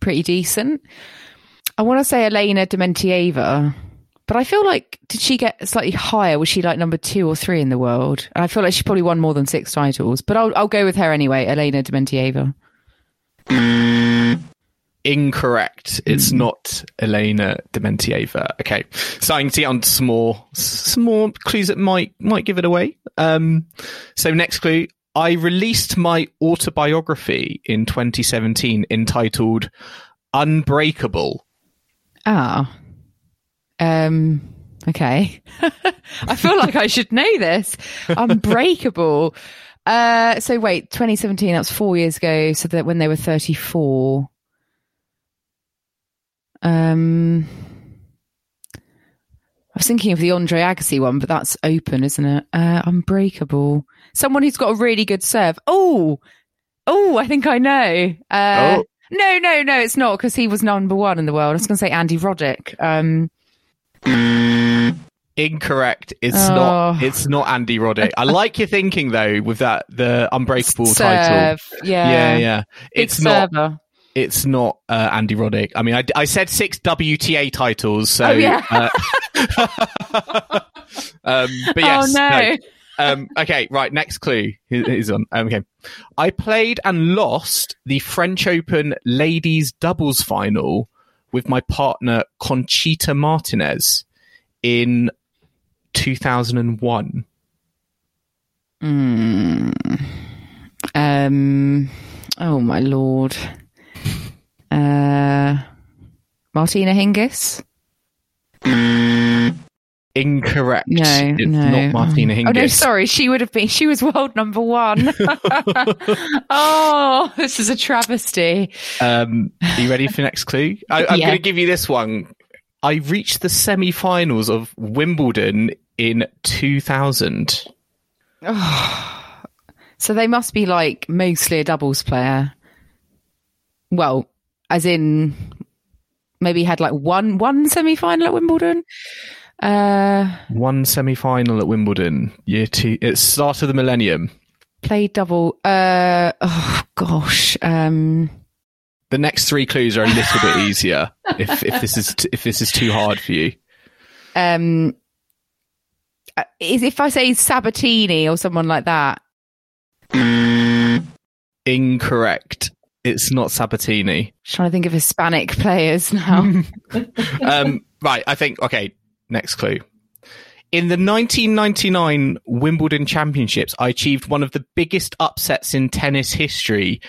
Pretty decent. I want to say Elena Dementieva, but I feel like did she get slightly higher? Was she like number two or three in the world? And I feel like she probably won more than six titles. But I'll I'll go with her anyway, Elena Dementieva. Incorrect. It's mm. not Elena Dementieva. Okay, starting to get on some more, some more clues that might might give it away. Um, so next clue, I released my autobiography in 2017 entitled "Unbreakable." Ah, um, okay. *laughs* I feel like I should know this. Unbreakable. Uh, so wait, 2017. That was four years ago. So that when they were 34. Um, I was thinking of the Andre Agassi one, but that's open, isn't it? Uh, unbreakable. Someone who's got a really good serve. Oh, oh, I think I know. Uh, oh. No, no, no, it's not because he was number one in the world. I was going to say Andy Roddick. Um, Incorrect. It's oh. not. It's not Andy Roddick. I like your thinking though with that the unbreakable Serve. title. Yeah, yeah, yeah. It's not it's not uh, Andy Roddick. I mean, I, I, said six WTA titles, so. Oh, yeah. uh, *laughs* um, but yes. Oh, no. no. Um, okay, right. Next clue is on. Um, okay, I played and lost the French Open ladies doubles final with my partner Conchita Martinez in 2001. Mm. Um, oh my lord. Uh, Martina Hingis. Incorrect. No, it's no. not Martina Hingis. Oh no, sorry. She would have been. She was world number one. *laughs* oh, this is a travesty. Um, are you ready for next clue? I, I'm Yeah. going to give you this one. I reached the semi-finals of Wimbledon in 2000. Oh, *sighs* So they must be like mostly a doubles player. Well, as in maybe had like one one semi final at Wimbledon. Uh, One semi-final at Wimbledon, year two. It start of the millennium. played double. Uh, oh gosh. Um, The next three clues are a little bit easier. *laughs* If if this is t- if this is too hard for you, um, uh, is if I say Sabatini or someone like that. incorrect. It's not Sabatini. trying to think of Hispanic players now. *laughs* *laughs* um, right, I think, okay, next clue. In the 1999 Wimbledon Championships, I achieved one of the biggest upsets in tennis history,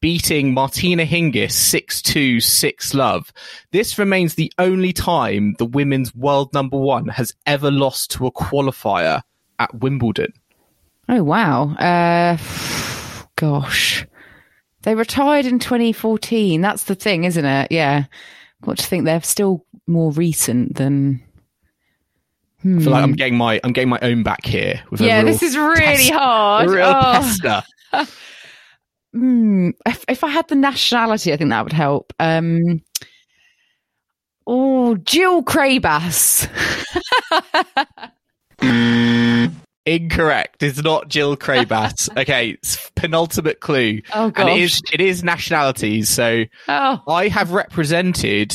beating Martina Hingis 6-2, 6 love. This remains the only time the women's world number one has ever lost to a qualifier at Wimbledon. oh wow. Uh, *sighs* gosh. They retired in 2014. That's the thing, isn't it? Yeah. Got to think they're still more recent than. I feel like I'm getting my I'm getting my own back here. Hmm. Yeah, this is really pest- hard. Real Oh. pester. *laughs* Hmm. If, if I had the nationality, I think that would help. Um, oh, Jill Craybas. *laughs* Incorrect. It's not Jill Craybas. *laughs* okay, penultimate clue. Oh, And it is gosh. it is nationalities. So Oh, I have represented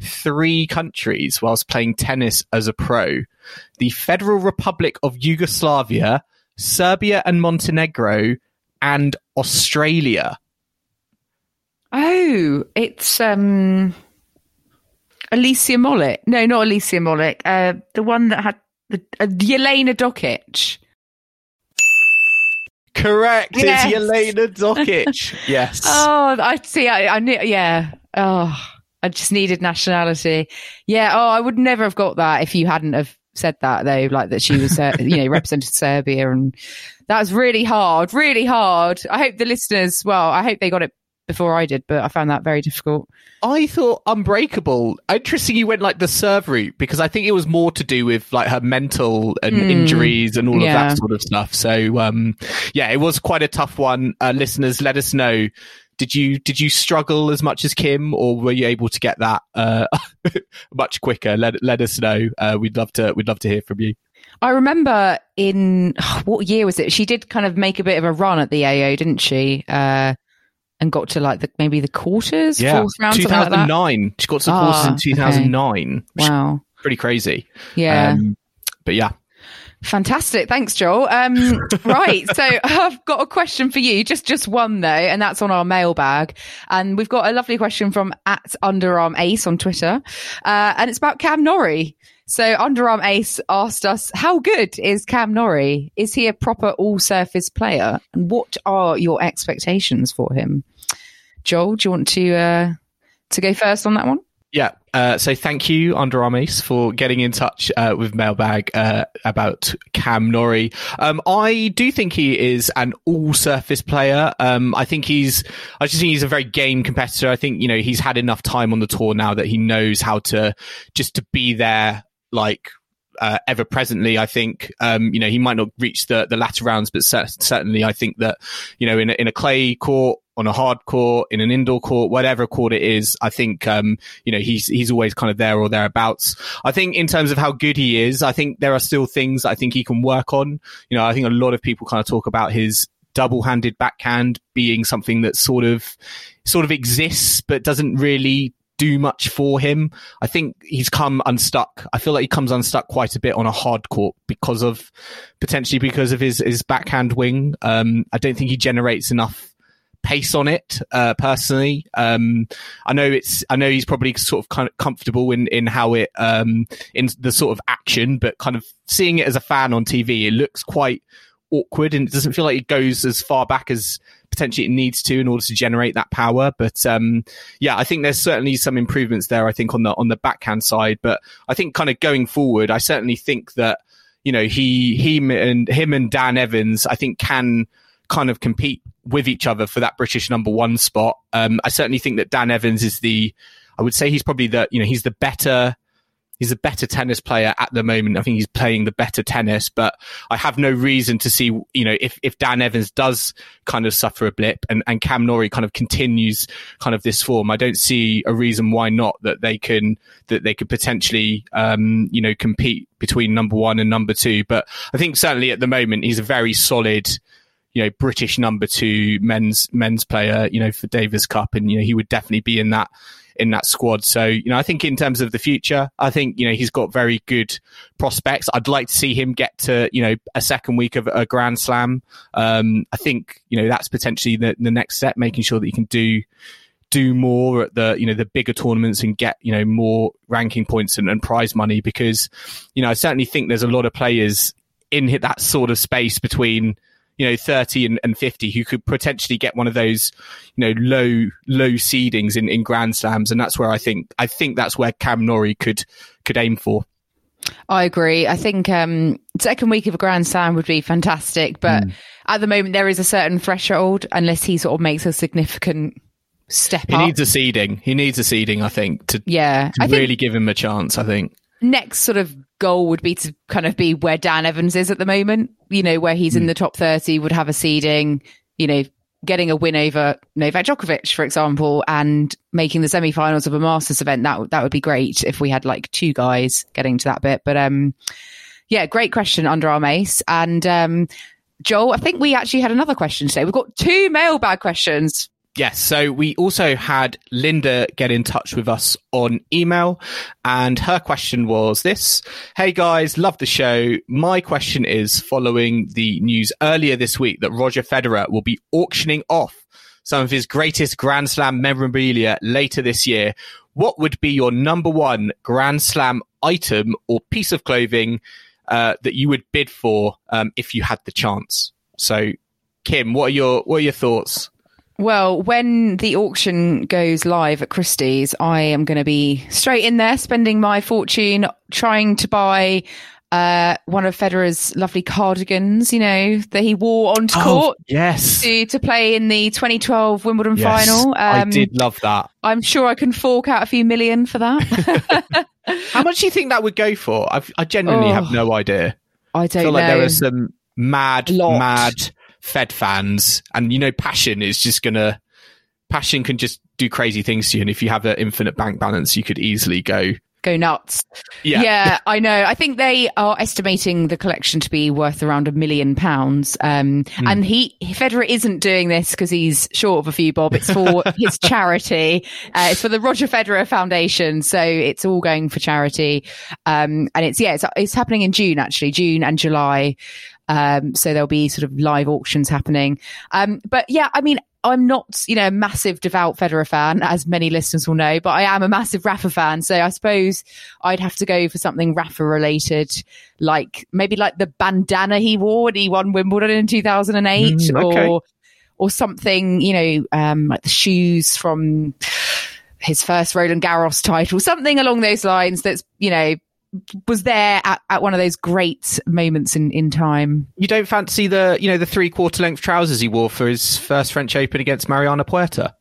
three countries whilst playing tennis as a pro. The Federal Republic of Yugoslavia, Serbia and Montenegro, and Australia. oh, it's um, Alicia Molik. No, not Alicia Molik. Uh, the one that had Jelena Dokic. Correct. Yes. It's Jelena Dokic. *laughs* yes. Oh, I see. I, I knew. Yeah. Oh, I just needed nationality. Yeah. Oh, I would never have got that if you hadn't have said that though. Like that she was, uh, *laughs* you know, represented Serbia, and that was really hard. Really hard. I hope the listeners. Well, I hope they got it before I did, but I found that very difficult. I thought Unbreakable. Interesting, you went like the serve route because I think it was more to do with like her mental and injuries and all of Hmm. that sort of stuff. So, um, yeah, it was quite a tough one. Uh, listeners, let us know. Did you did you struggle as much as Kim, or were you able to get that uh, *laughs* much quicker? Let let us know. Uh, we'd love to we'd love to hear from you. I remember in *sighs* what year was it? She did kind of make a bit of a run at the AO, didn't she? Uh, and got to like the maybe the quarters, fourth round, two something like that. She got to the Ah, in okay. two thousand nine. Wow. Pretty crazy. Yeah. Um, but yeah. Fantastic. Thanks, Joel. Um, *laughs* right. So I've got a question for you. Just, just one though, and that's on our mailbag. And we've got a lovely question from at Underarm Ace on Twitter. Uh, and it's about Cam Norrie. So Underarm Ace asked us, how good is Cam Norrie? Is he a proper all surface player? And what are your expectations for him? Joel, do you want to, uh, to go first on that one? Yeah. Uh, so thank you, Underarm Ace, for getting in touch uh, with Mailbag uh, about Cam Norrie. Um, I do think he is an all-surface player. Um, I think he's. I just think he's a very game competitor. I think you know he's had enough time on the tour now that he knows how to just to be there, like uh, ever presently. I think um, you know he might not reach the the latter rounds, but cer- certainly I think that you know in a, in a clay court, on a hard court, in an indoor court, whatever court it is, I think um, you know he's he's always kind of there or thereabouts. I think in terms of how good he is, I think there are still things I think he can work on. You know, I think a lot of people kind of talk about his double-handed backhand being something that sort of sort of exists but doesn't really do much for him. I think he's come unstuck. I feel like he comes unstuck quite a bit on a hard court because of potentially because of his his backhand wing. Um, I don't think he generates enough pace on it uh, personally. Um, I know it's I know he's probably sort of kind of comfortable in in how it um, in the sort of action, but kind of seeing it as a fan on TV, it looks quite awkward and it doesn't feel like it goes as far back as potentially it needs to in order to generate that power. But um, yeah, I think there's certainly some improvements there. I think on the on the backhand side, but I think kind of going forward, I certainly think that you know he him and him and Dan Evans, I think can kind of compete with each other for that British number one spot. Um, I certainly think that Dan Evans is the, I would say he's probably the, you know, he's the better he's a better tennis player at the moment. I think he's playing the better tennis, but I have no reason to see, you know, if, if Dan Evans does kind of suffer a blip and, and Cam Norrie kind of continues kind of this form, I don't see a reason why not that they can, that they could potentially, um, you know, compete between number one and number two. But I think certainly at the moment, he's a very solid, you know, British number two men's, men's player, you know, for Davis Cup. And, you know, he would definitely be in that, in that squad. So, you know, I think in terms of the future, I think, you know, he's got very good prospects. I'd like to see him get to, you know, a second week of a Grand Slam. Um, I think, you know, that's potentially the, the next step, making sure that he can do, do more at the you know the bigger tournaments and get you know more ranking points and, and prize money because you know I certainly think there's a lot of players in that sort of space between you know 30 and, and 50 who could potentially get one of those you know low low seedings in, in grand slams and that's where i think i think that's where cam norrie could could aim for I agree. I think um, second week of a Grand Slam would be fantastic, but mm. at the moment there is a certain threshold unless he sort of makes a significant step he up. needs a seeding. He needs a seeding, I think, to yeah, to really give him a chance. I think next sort of goal would be to kind of be where Dan Evans is at the moment, you know, where he's mm. in hmm. the top 30, would have a seeding, you know, getting a win over Novak Djokovic, for example, and making the semi-finals of a Masters event. That that would be great if we had like two guys getting to that bit. But um, yeah, great question Underarm Ace. And um, Joel, I think we actually had another question today. We've got two mailbag questions Yes. So we also had Linda get in touch with us on email and her question was this. Hey guys, love the show. My question is following the news earlier this week that Roger Federer will be auctioning off some of his greatest Grand Slam memorabilia later this year. What would be your number one Grand Slam item or piece of clothing uh, that you would bid for um, if you had the chance? So, Kim, what are your what are your thoughts? Well, when the auction goes live at Christie's, I am going to be straight in there, spending my fortune trying to buy uh, one of Federer's lovely cardigans, you know, that he wore onto oh, court. Yes. To, to play in the 2012 Wimbledon yes, final. Um, I did love that. I'm sure I can fork out a few million for that. *laughs* How much do you think that would go for? I've, i genuinely oh, have no idea. I don't I feel know. like there are some mad, mad Fed fans, and you know, passion is just gonna passion can just do crazy things to you. And if you have an infinite bank balance, you could easily go go nuts. Yeah. yeah, I know. I think they are estimating the collection to be worth around a million pounds. Um, mm. and he, Federer isn't doing this because he's short of a few bob. It's for *laughs* his charity. Uh, it's for the Roger Federer Foundation. So it's all going for charity. Um, and it's, yeah, it's, it's happening in June, actually, June and July. Um, so there'll be sort of live auctions happening. Um, but yeah, I mean, I'm not, you know, a massive devout Federer fan, as many listeners will know, but I am a massive Rafa fan. So I suppose I'd have to go for something Rafa related, like maybe like the bandana he wore when he won Wimbledon in 2008 mm, okay. or, or something, you know, um, like the shoes from his first Roland Garros title, something along those lines that's, you know, was there at, at one of those great moments in, in time. You don't fancy the, you know, the three quarter length trousers he wore for his first French Open against Mariano Puerta?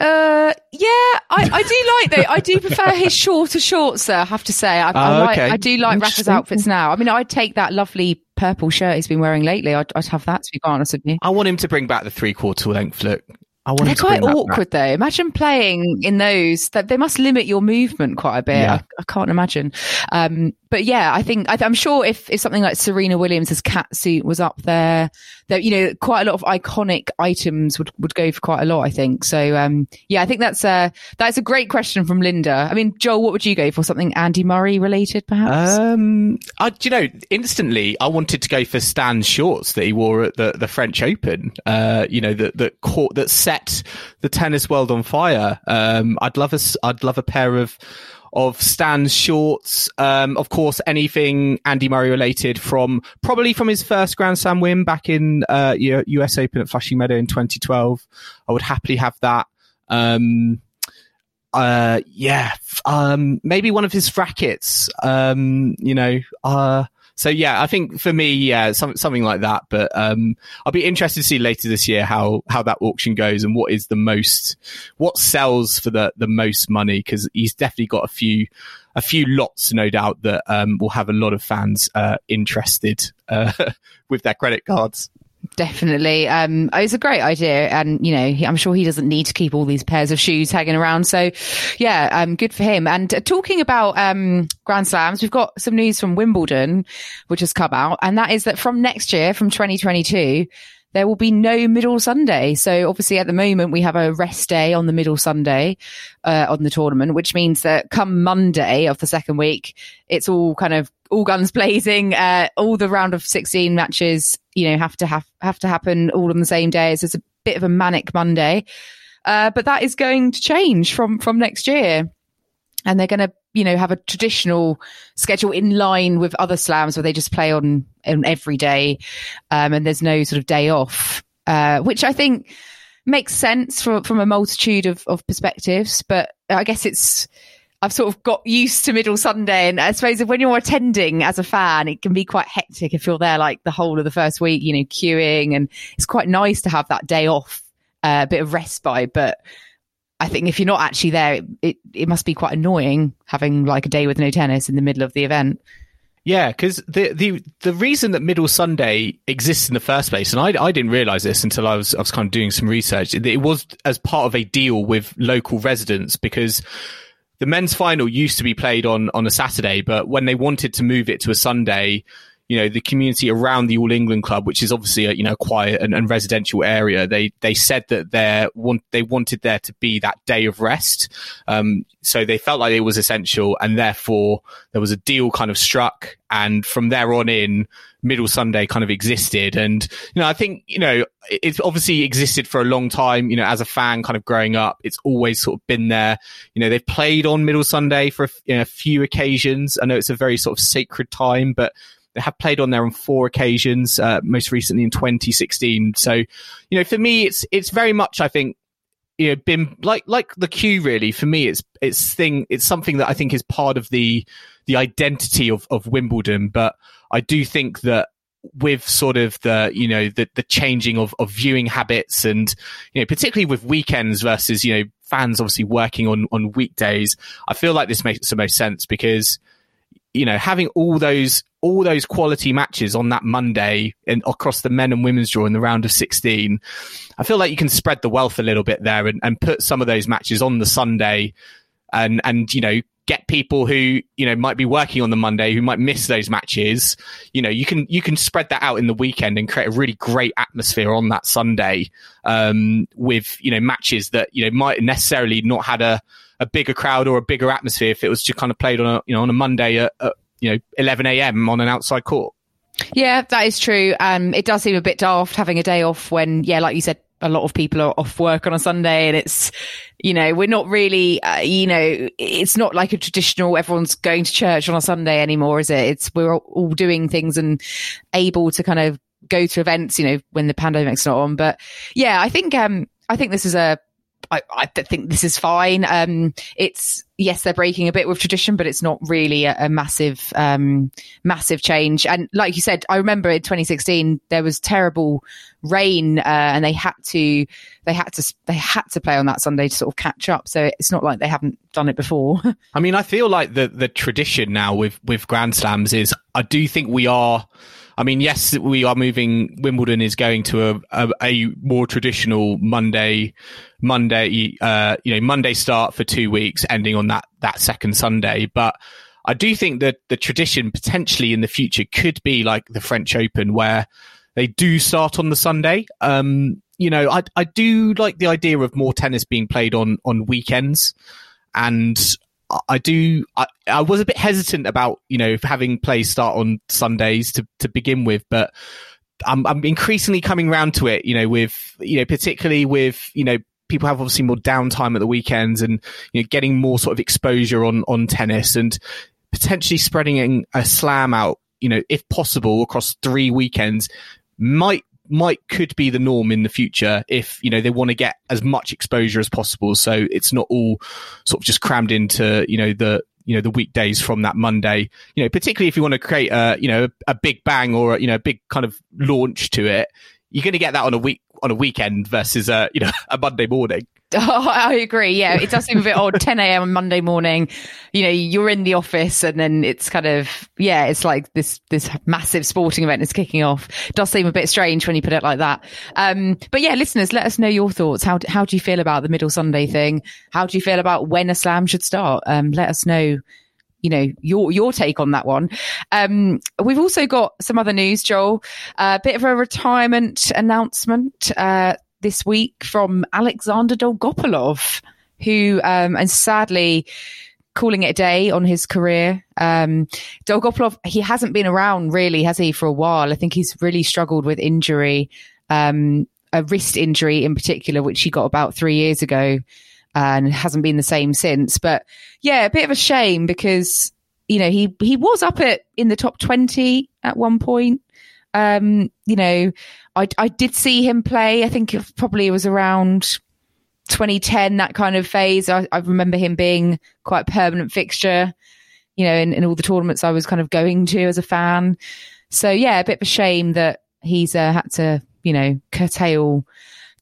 Uh, yeah, I, I do like though. I do prefer *laughs* his shorter shorts. Though, I have to say, I, oh, I like. Okay. I do like Rafa's outfits now. I mean, I'd take that lovely purple shirt he's been wearing lately. I'd, I'd have that to be honest with you. I want him to bring back the three quarter length look. They're quite awkward though. Imagine playing in those. That they must limit your movement quite a bit. Yeah. I, I, can't imagine. Um, but yeah, I think I, am sure if if something like Serena Williams' cat suit was up there, that you know quite a lot of iconic items would would go for quite a lot. I think so. Um, yeah, I think that's a that's a great question from Linda. I mean, Joel, what would you go for? Something Andy Murray related, perhaps? Um, I, you know, instantly I wanted to go for Stan's shorts that he wore at the the French Open. Uh, you know, that that caught that set the tennis world on fire. Um, I'd love a I'd love a pair of of Stan's shorts. Um, of course, anything Andy Murray related from probably from his first Grand Slam win back in uh, US Open at Flushing Meadow in 2012. I would happily have that. Um, uh, yeah, um, maybe one of his rackets. Um, you know, uh, so yeah, I think for me, yeah, some, something like that. But um, I'll be interested to see later this year how how that auction goes and what is the most what sells for the the most money because he's definitely got a few a few lots, no doubt, that um, will have a lot of fans uh, interested uh, *laughs* with their credit cards. Definitely. Um, it's a great idea. And, you know, I'm sure he doesn't need to keep all these pairs of shoes hanging around. So yeah, um, good for him. And uh, talking about, um, Grand Slams, we've got some news from Wimbledon, which has come out. And that is that from next year, from 2022, there will be no middle Sunday. So obviously at the moment we have a rest day on the middle Sunday, uh, on the tournament, which means that come Monday of the second week, it's all kind of all guns blazing. Uh, all the round of 16 matches, you know, have to have, have to happen all on the same day. So it's a bit of a manic Monday. Uh, but that is going to change from, from next year. And they're going to you know, have a traditional schedule in line with other slams where they just play on, on every day. Um, and there's no sort of day off, uh, which I think makes sense from, from a multitude of, of perspectives. But I guess it's, I've sort of got used to middle Sunday. And I suppose if when you're attending as a fan, it can be quite hectic if you're there like the whole of the first week, you know, queuing and it's quite nice to have that day off, uh, a bit of respite, but I think if you're not actually there, it, it, it must be quite annoying having like a day with no tennis in the middle of the event. Yeah, because the, the the reason that Middle Sunday exists in the first place, and I, I didn't realize this until I was I was kind of doing some research. It was as part of a deal with local residents because the men's final used to be played on on a Saturday, but when they wanted to move it to a Sunday, you know, the community around the All England Club, which is obviously a, you know, quiet and, and residential area, they, they said that they want, they wanted there to be that day of rest. Um, so they felt like it was essential and therefore there was a deal kind of struck. And from there on in, Middle Sunday kind of existed. And, you know, I think, you know, it's obviously existed for a long time. You know, as a fan kind of growing up, it's always sort of been there. You know, they've played on Middle Sunday for a, you know, a few occasions. I know it's a very sort of sacred time, but they have played on there on four occasions, uh, most recently in 2016. So, you know, for me, it's it's very much, I think, you know, been like like the queue. Really, for me, it's it's thing. It's something that I think is part of the the identity of of Wimbledon. But I do think that with sort of the you know the the changing of of viewing habits and you know particularly with weekends versus you know fans obviously working on on weekdays i feel like this makes the most sense because you know, having all those all those quality matches on that Monday and across the men and women's draw in the round of 16, I feel like you can spread the wealth a little bit there and, and put some of those matches on the Sunday and, and, you know, get people who, you know, might be working on the Monday who might miss those matches. You know, you can, you can spread that out in the weekend and create a really great atmosphere on that Sunday, um, with, you know, matches that, you know, might necessarily not had a, a bigger crowd or a bigger atmosphere if it was just kind of played on a you know on a Monday at, at you know 11 a.m. on an outside court. Yeah, that is true. Um, it does seem a bit daft having a day off when, yeah, like you said, a lot of people are off work on a Sunday and it's, you know, we're not really, uh, you know, it's not like a traditional, everyone's going to church on a Sunday anymore, is it? It's, we're all doing things and able to kind of go to events, you know, when the pandemic's not on. But yeah, I think, um, I think this is a I, I think this is fine. Um, it's yes, they're breaking a bit with tradition, but it's not really a, a massive, um, massive change. And like you said, I remember in 2016 there was terrible rain, uh, and they had to, they had to, they had to play on that Sunday to sort of catch up. So it's not like they haven't done it before. *laughs* I mean, I feel like the the tradition now with with Grand Slams is I do think we are I mean, yes, we are moving. Wimbledon is going to a, a, a more traditional Monday, Monday, uh, you know, Monday start for two weeks, ending on that that second Sunday. But I do think that the tradition potentially in the future could be like the French Open, where they do start on the Sunday. Um, you know, I I do like the idea of more tennis being played on on weekends, and I do. I, I, was a bit hesitant about you know having plays start on Sundays to to begin with, but I'm I'm increasingly coming around to it. You know, with you know particularly with you know people have obviously more downtime at the weekends and you know getting more sort of exposure on on tennis and potentially spreading a slam out, you know, if possible across three weekends might might could be the norm in the future if you know they want to get as much exposure as possible so it's not all sort of just crammed into you know the you know the weekdays from that Monday. You know, particularly if you want to create a you know a big bang or a, you know a big kind of launch to it, you're going to get that on a week on a weekend versus a you know *laughs* a Monday morning. *laughs* Oh, I agree. Yeah, it does seem a bit odd. *laughs* 10 a.m. on Monday morning, you know, you're in the office and then it's kind of, yeah, it's like this, this massive sporting event is kicking off. It does seem a bit strange when you put it like that. Um, but yeah, listeners, let us know your thoughts. How, how do you feel about the middle Sunday thing? How do you feel about when a slam should start? Um, let us know you know your your take on that one. Um, we've also got some other news, Joel. A uh, bit of a retirement announcement. Uh, this week from Alexandr Dolgopolov, who, um, and sadly, calling it a day on his career. Um, Dolgopolov, he hasn't been around really, has he, for a while? I think he's really struggled with injury, um, a wrist injury in particular, which he got about three years ago and hasn't been the same since. But yeah, a bit of a shame because, you know, he, he was up at in the top 20 at one point. Um, you know, I, I did see him play. I think it probably it was around 2010, that kind of phase. I, I remember him being quite permanent fixture, you know, in, in, all the tournaments I was kind of going to as a fan. So yeah, a bit of a shame that he's uh, had to, you know, curtail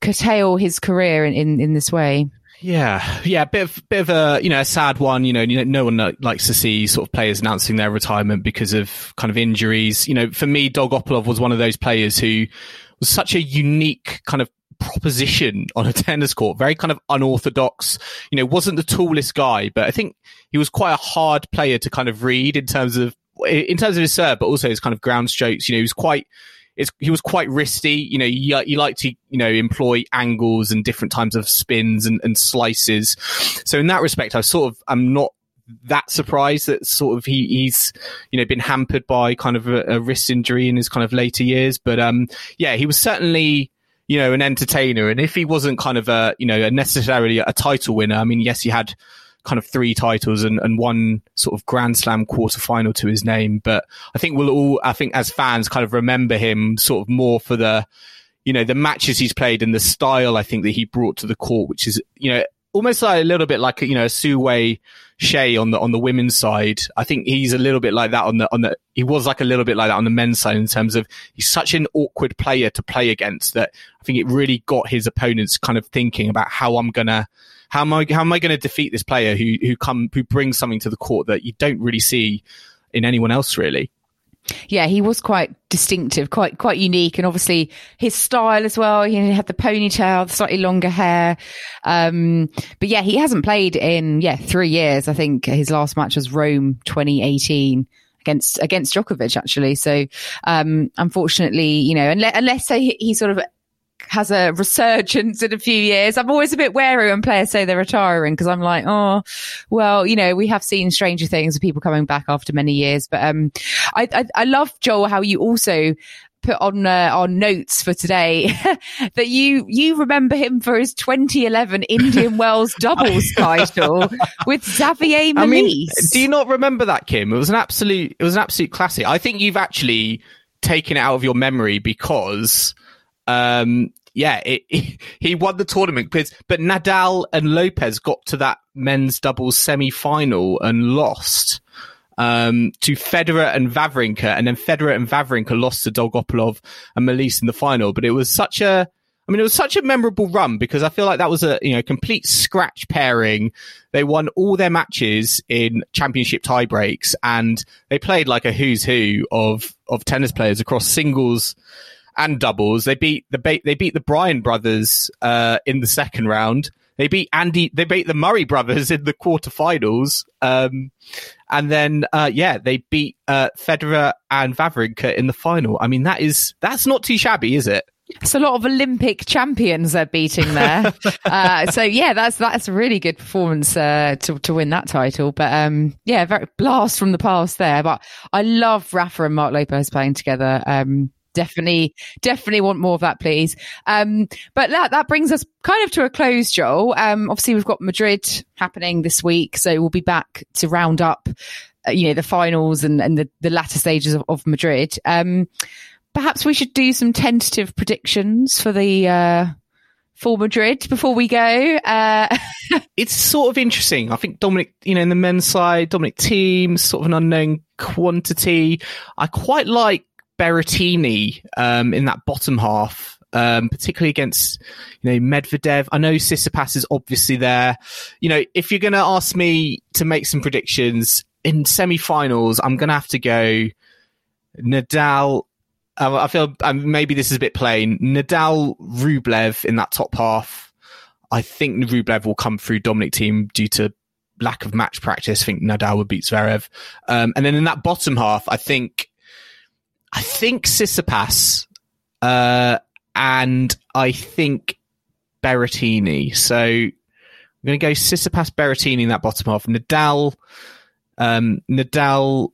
curtail his career in, in, in this way. Yeah, yeah, bit of bit of a you know a sad one. You know, no one uh, likes to see sort of players announcing their retirement because of kind of injuries. You know, for me, Dolgopolov was one of those players who was such a unique kind of proposition on a *laughs* tennis court, very kind of unorthodox. You know, wasn't the tallest guy, but I think he was quite a hard player to kind of read in terms of in terms of his serve, but also his kind of ground strokes. You know, he was quite it's, he was quite wristy. You know, you, you like to, you know, employ angles and different types of spins and, and slices. So in that respect, I sort of, I'm not that surprised that sort of he, he's you know been hampered by kind of a, a, wrist injury in his kind of later years but um yeah he was certainly you know an entertainer and if he wasn't kind of a you know a necessarily a title winner i mean yes he had kind of three titles and, and one sort of Grand Slam quarter final to his name. But I think we'll all, I think as fans kind of remember him sort of more for the, you know, the matches he's played and the style I think that he brought to the court, which is, you know, almost like a little bit like, you know, Sue Wei Shea on the, on the women's side. I think he's a little bit like that on the, on the, he was like a little bit like that on the men's side in terms of he's such an awkward player to play against that I think it really got his opponents kind of thinking about how I'm going to, how am I how am I going to defeat this player who who come who brings something to the court that you don't really see in anyone else really? Yeah, he was quite distinctive, quite quite unique, and obviously his style as well. He had the ponytail, the slightly longer hair. Um, but yeah, he hasn't played in yeah three years. I think his last match was Rome 2018 against against Djokovic actually. So um, unfortunately, you know, unless, unless he, he sort of has a resurgence in a few years. I'm always a bit wary when players say they're retiring because I'm like, oh, well, you know, we have seen stranger things of people coming back after many years. But um, I, I, I love Joel how you also put on uh, on notes for today *laughs* that you you remember him for his 2011 Indian Wells *laughs* doubles title with Xavier Malisse. I mean, do you not remember that, Kim? It was an absolute it was an absolute classic. I think you've actually taken it out of your memory because um, yeah, it, *laughs* he won the tournament because, but Nadal and Lopez got to that men's doubles semi final and lost. Um, to Federer and Wawrinka, and then Federer and Wawrinka lost to Dolgopolov and Malisse in the final. But it was such a, I mean, it was such a memorable run because I feel like that was a you know complete scratch pairing. They won all their matches in championship tiebreaks, and they played like a who's who of of tennis players across singles and doubles. They beat the they beat the Bryan brothers uh, in the second round. They beat Andy. They beat the Murray brothers in the quarterfinals. Um, and then uh, yeah, they beat uh, Federer and Wawrinka in the final. I mean, that is that's not too shabby, is it? It's a lot of Olympic champions they're beating there. *laughs* uh, so yeah, that's that's a really good performance uh, to to win that title. But um, yeah, very blast from the past there. But I love Rafa and Marc Lopez playing together. Um, definitely, definitely want more of that, please. Um, but that that brings us kind of to a close, Joel. Um, obviously we've got Madrid happening this week, so we'll be back to round up, uh, you know, the finals and and the, the latter stages of, of Madrid. Um, perhaps we should do some tentative predictions for the. Uh, for Madrid before we go. Uh, *laughs* it's sort of interesting. I think Dominic, you know, in the men's side, Dominic Thiem, sort of an unknown quantity. I quite like Berrettini um, in that bottom half. Um, particularly against, you know, Medvedev. I know Tsitsipas is obviously there. You know, if you're going to ask me to make some predictions in semi-finals, I'm going to have to go Nadal um, I feel um, maybe this is a bit plain. Nadal, Rublev in that top half. I think Rublev will come through Dominic Thiem due to lack of match practice. I think Nadal would beat Zverev. Um, and then in that bottom half, I think, I think Tsitsipas, uh, and I think Berrettini. So I'm going to go Tsitsipas, Berrettini in that bottom half. Nadal, um, Nadal,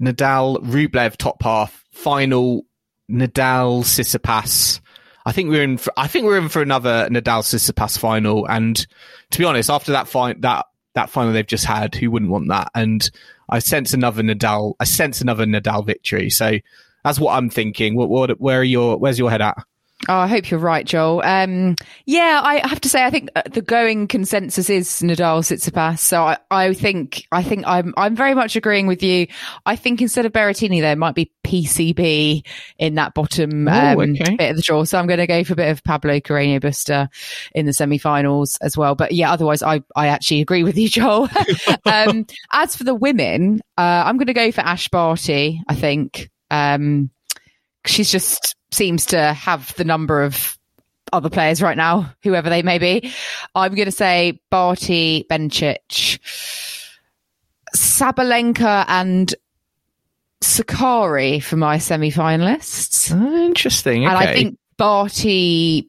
Nadal, Rublev top half final Nadal Tsitsipas. I think we're in. For, I think we're in for another Nadal Tsitsipas final. And to be honest, after that that that final they've just had, who wouldn't want that? And I sense another Nadal. I sense another Nadal victory. So that's what I'm thinking. What, what where are your? Where's your head at? Oh, I hope you're right, Joel. Um, yeah, I have to say, I think uh, the going consensus is Nadal Tsitsipas. So I, I think, I think I'm, I'm very much agreeing with you. I think instead of Berrettini, there might be PCB in that bottom um, okay. bit of the draw. So I'm going to go for a bit of Pablo Carreño Busta in the semi-finals as well. But yeah, otherwise, I, I actually agree with you, Joel. *laughs* um, as for the women, uh, I'm going to go for Ash Barty. I think um, she's just seems to have the number of other players right now, whoever they may be. I'm going to say Barty, Bencic, Sabalenka, and Sakkari for my semi-finalists. Interesting. Okay. And I think Barty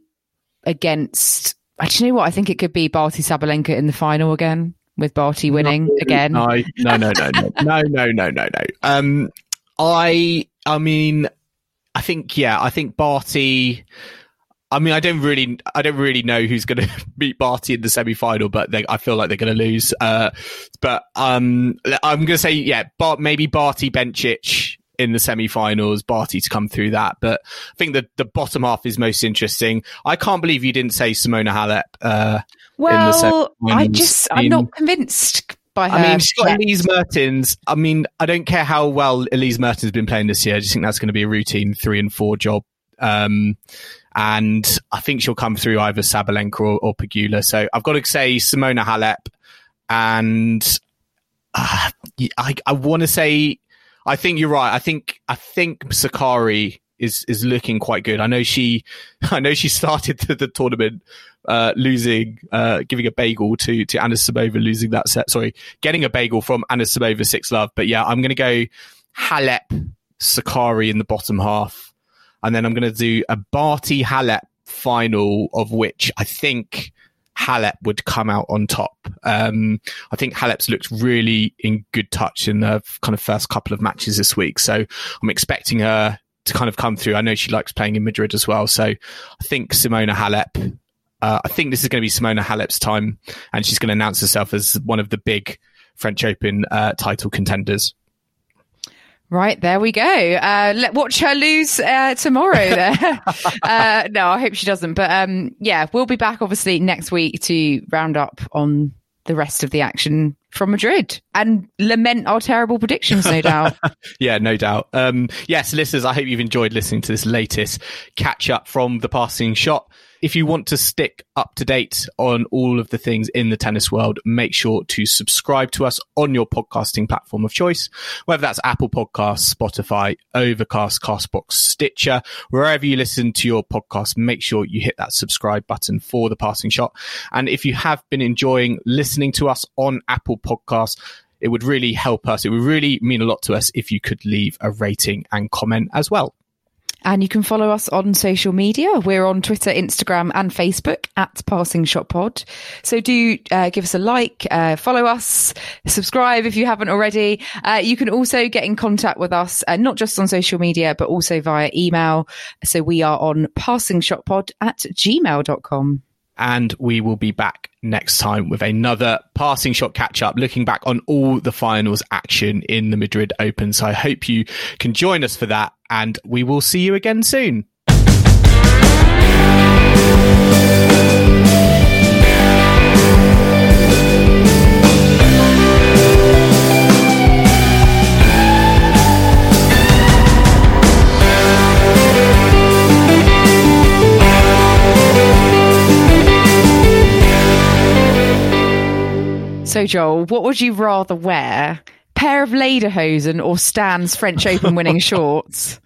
against. I do you know what? I think it could be Barty Sabalenka in the final again, with Barty winning no, again. No, no, no, no, no, no, no, no, no, no. Um, I, I mean, I think, yeah, I think Barty. I mean, I don't really, I don't really know who's going *laughs* to beat Barty in the semi final, but they, I feel like they're going to lose. Uh, but um, I'm going to say, yeah, Bart, maybe Barty Bencic in the semi-finals, Barty to come through that. But I think the the bottom half is most interesting. I can't believe you didn't say Simona Halep. Uh, well, I just I'm not convinced by her. I mean, she's got Elise Mertens. I mean, I don't care how well Elise Mertens has been playing this year. I just think that's going to be a routine three and four job. Um, and I think she'll come through either Sabalenka or, or Pegula. So I've got to say Simona Halep, and uh, I, I want to say I think you're right. I think I think Sakkari is is looking quite good. I know she *laughs* I know she started *laughs* the, the tournament uh, losing, uh, giving a bagel to to Anna Sabova, losing that set. Sorry, getting a bagel from Anna Sabova, six love. But yeah, I'm going to go Halep, Sakkari in the bottom half, and then I'm going to do a Barty Halep final, of which I think. Halep would come out on top. Um, I think Halep's looked really in good touch in the kind of first couple of matches this week. So I'm expecting her to kind of come through. I know she likes playing in Madrid as well. So I think Simona Halep uh, I think this is going to be Simona Halep's time, and she's going to announce herself as one of the big French Open uh, title contenders. Right, there we go. Uh, let watch her lose uh, tomorrow. *laughs* There, *laughs* uh, no, I hope she doesn't. But um, yeah, we'll be back obviously next week to round up on the rest of the action from Madrid and lament our terrible predictions, no doubt. *laughs* yeah, no doubt. Um, yes, listeners, I hope you've enjoyed listening to this latest catch up from the passing shot if you want to stick up to date on all of the things in the tennis world, make sure to subscribe to us on your podcasting platform of choice, whether that's Apple Podcasts, Spotify, Overcast, Castbox, Stitcher, wherever you listen to your podcast, make sure you hit that subscribe button for the passing shot. And if you have been enjoying listening to us on Apple Podcasts, it would really help us. It would really mean a lot to us if you could leave a rating and comment as well. And you can follow us on social media. We're on Twitter, Instagram, and Facebook at Passing Shot Pod. So do uh, give us a like, uh, follow us, subscribe if you haven't already. Uh, you can also get in contact with us, uh, not just on social media, but also via email. So we are on passingshotpod at gmail.com. And we will be back next time with another passing shot catch up, looking back on all the finals action in the Madrid Open. So I hope you can join us for that, and we will see you again soon. So, Joel, what would you rather wear? Pair of lederhosen or Stan's French Open winning *laughs* shorts?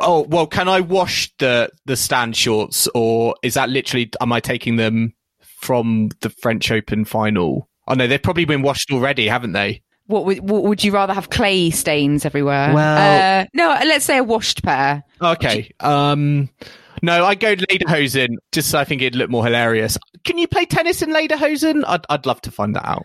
Oh well, can I wash the the stand shorts, or is that literally? Am I taking them from the French Open final? Oh no, they've probably been washed already, haven't they? What would what would you rather have clay stains everywhere? Well- uh, no, let's say a washed pair. Okay. Um, no, I go lederhosen. Just so I think it'd look more hilarious. Can you play tennis in lederhosen? I'd I'd love to find that out.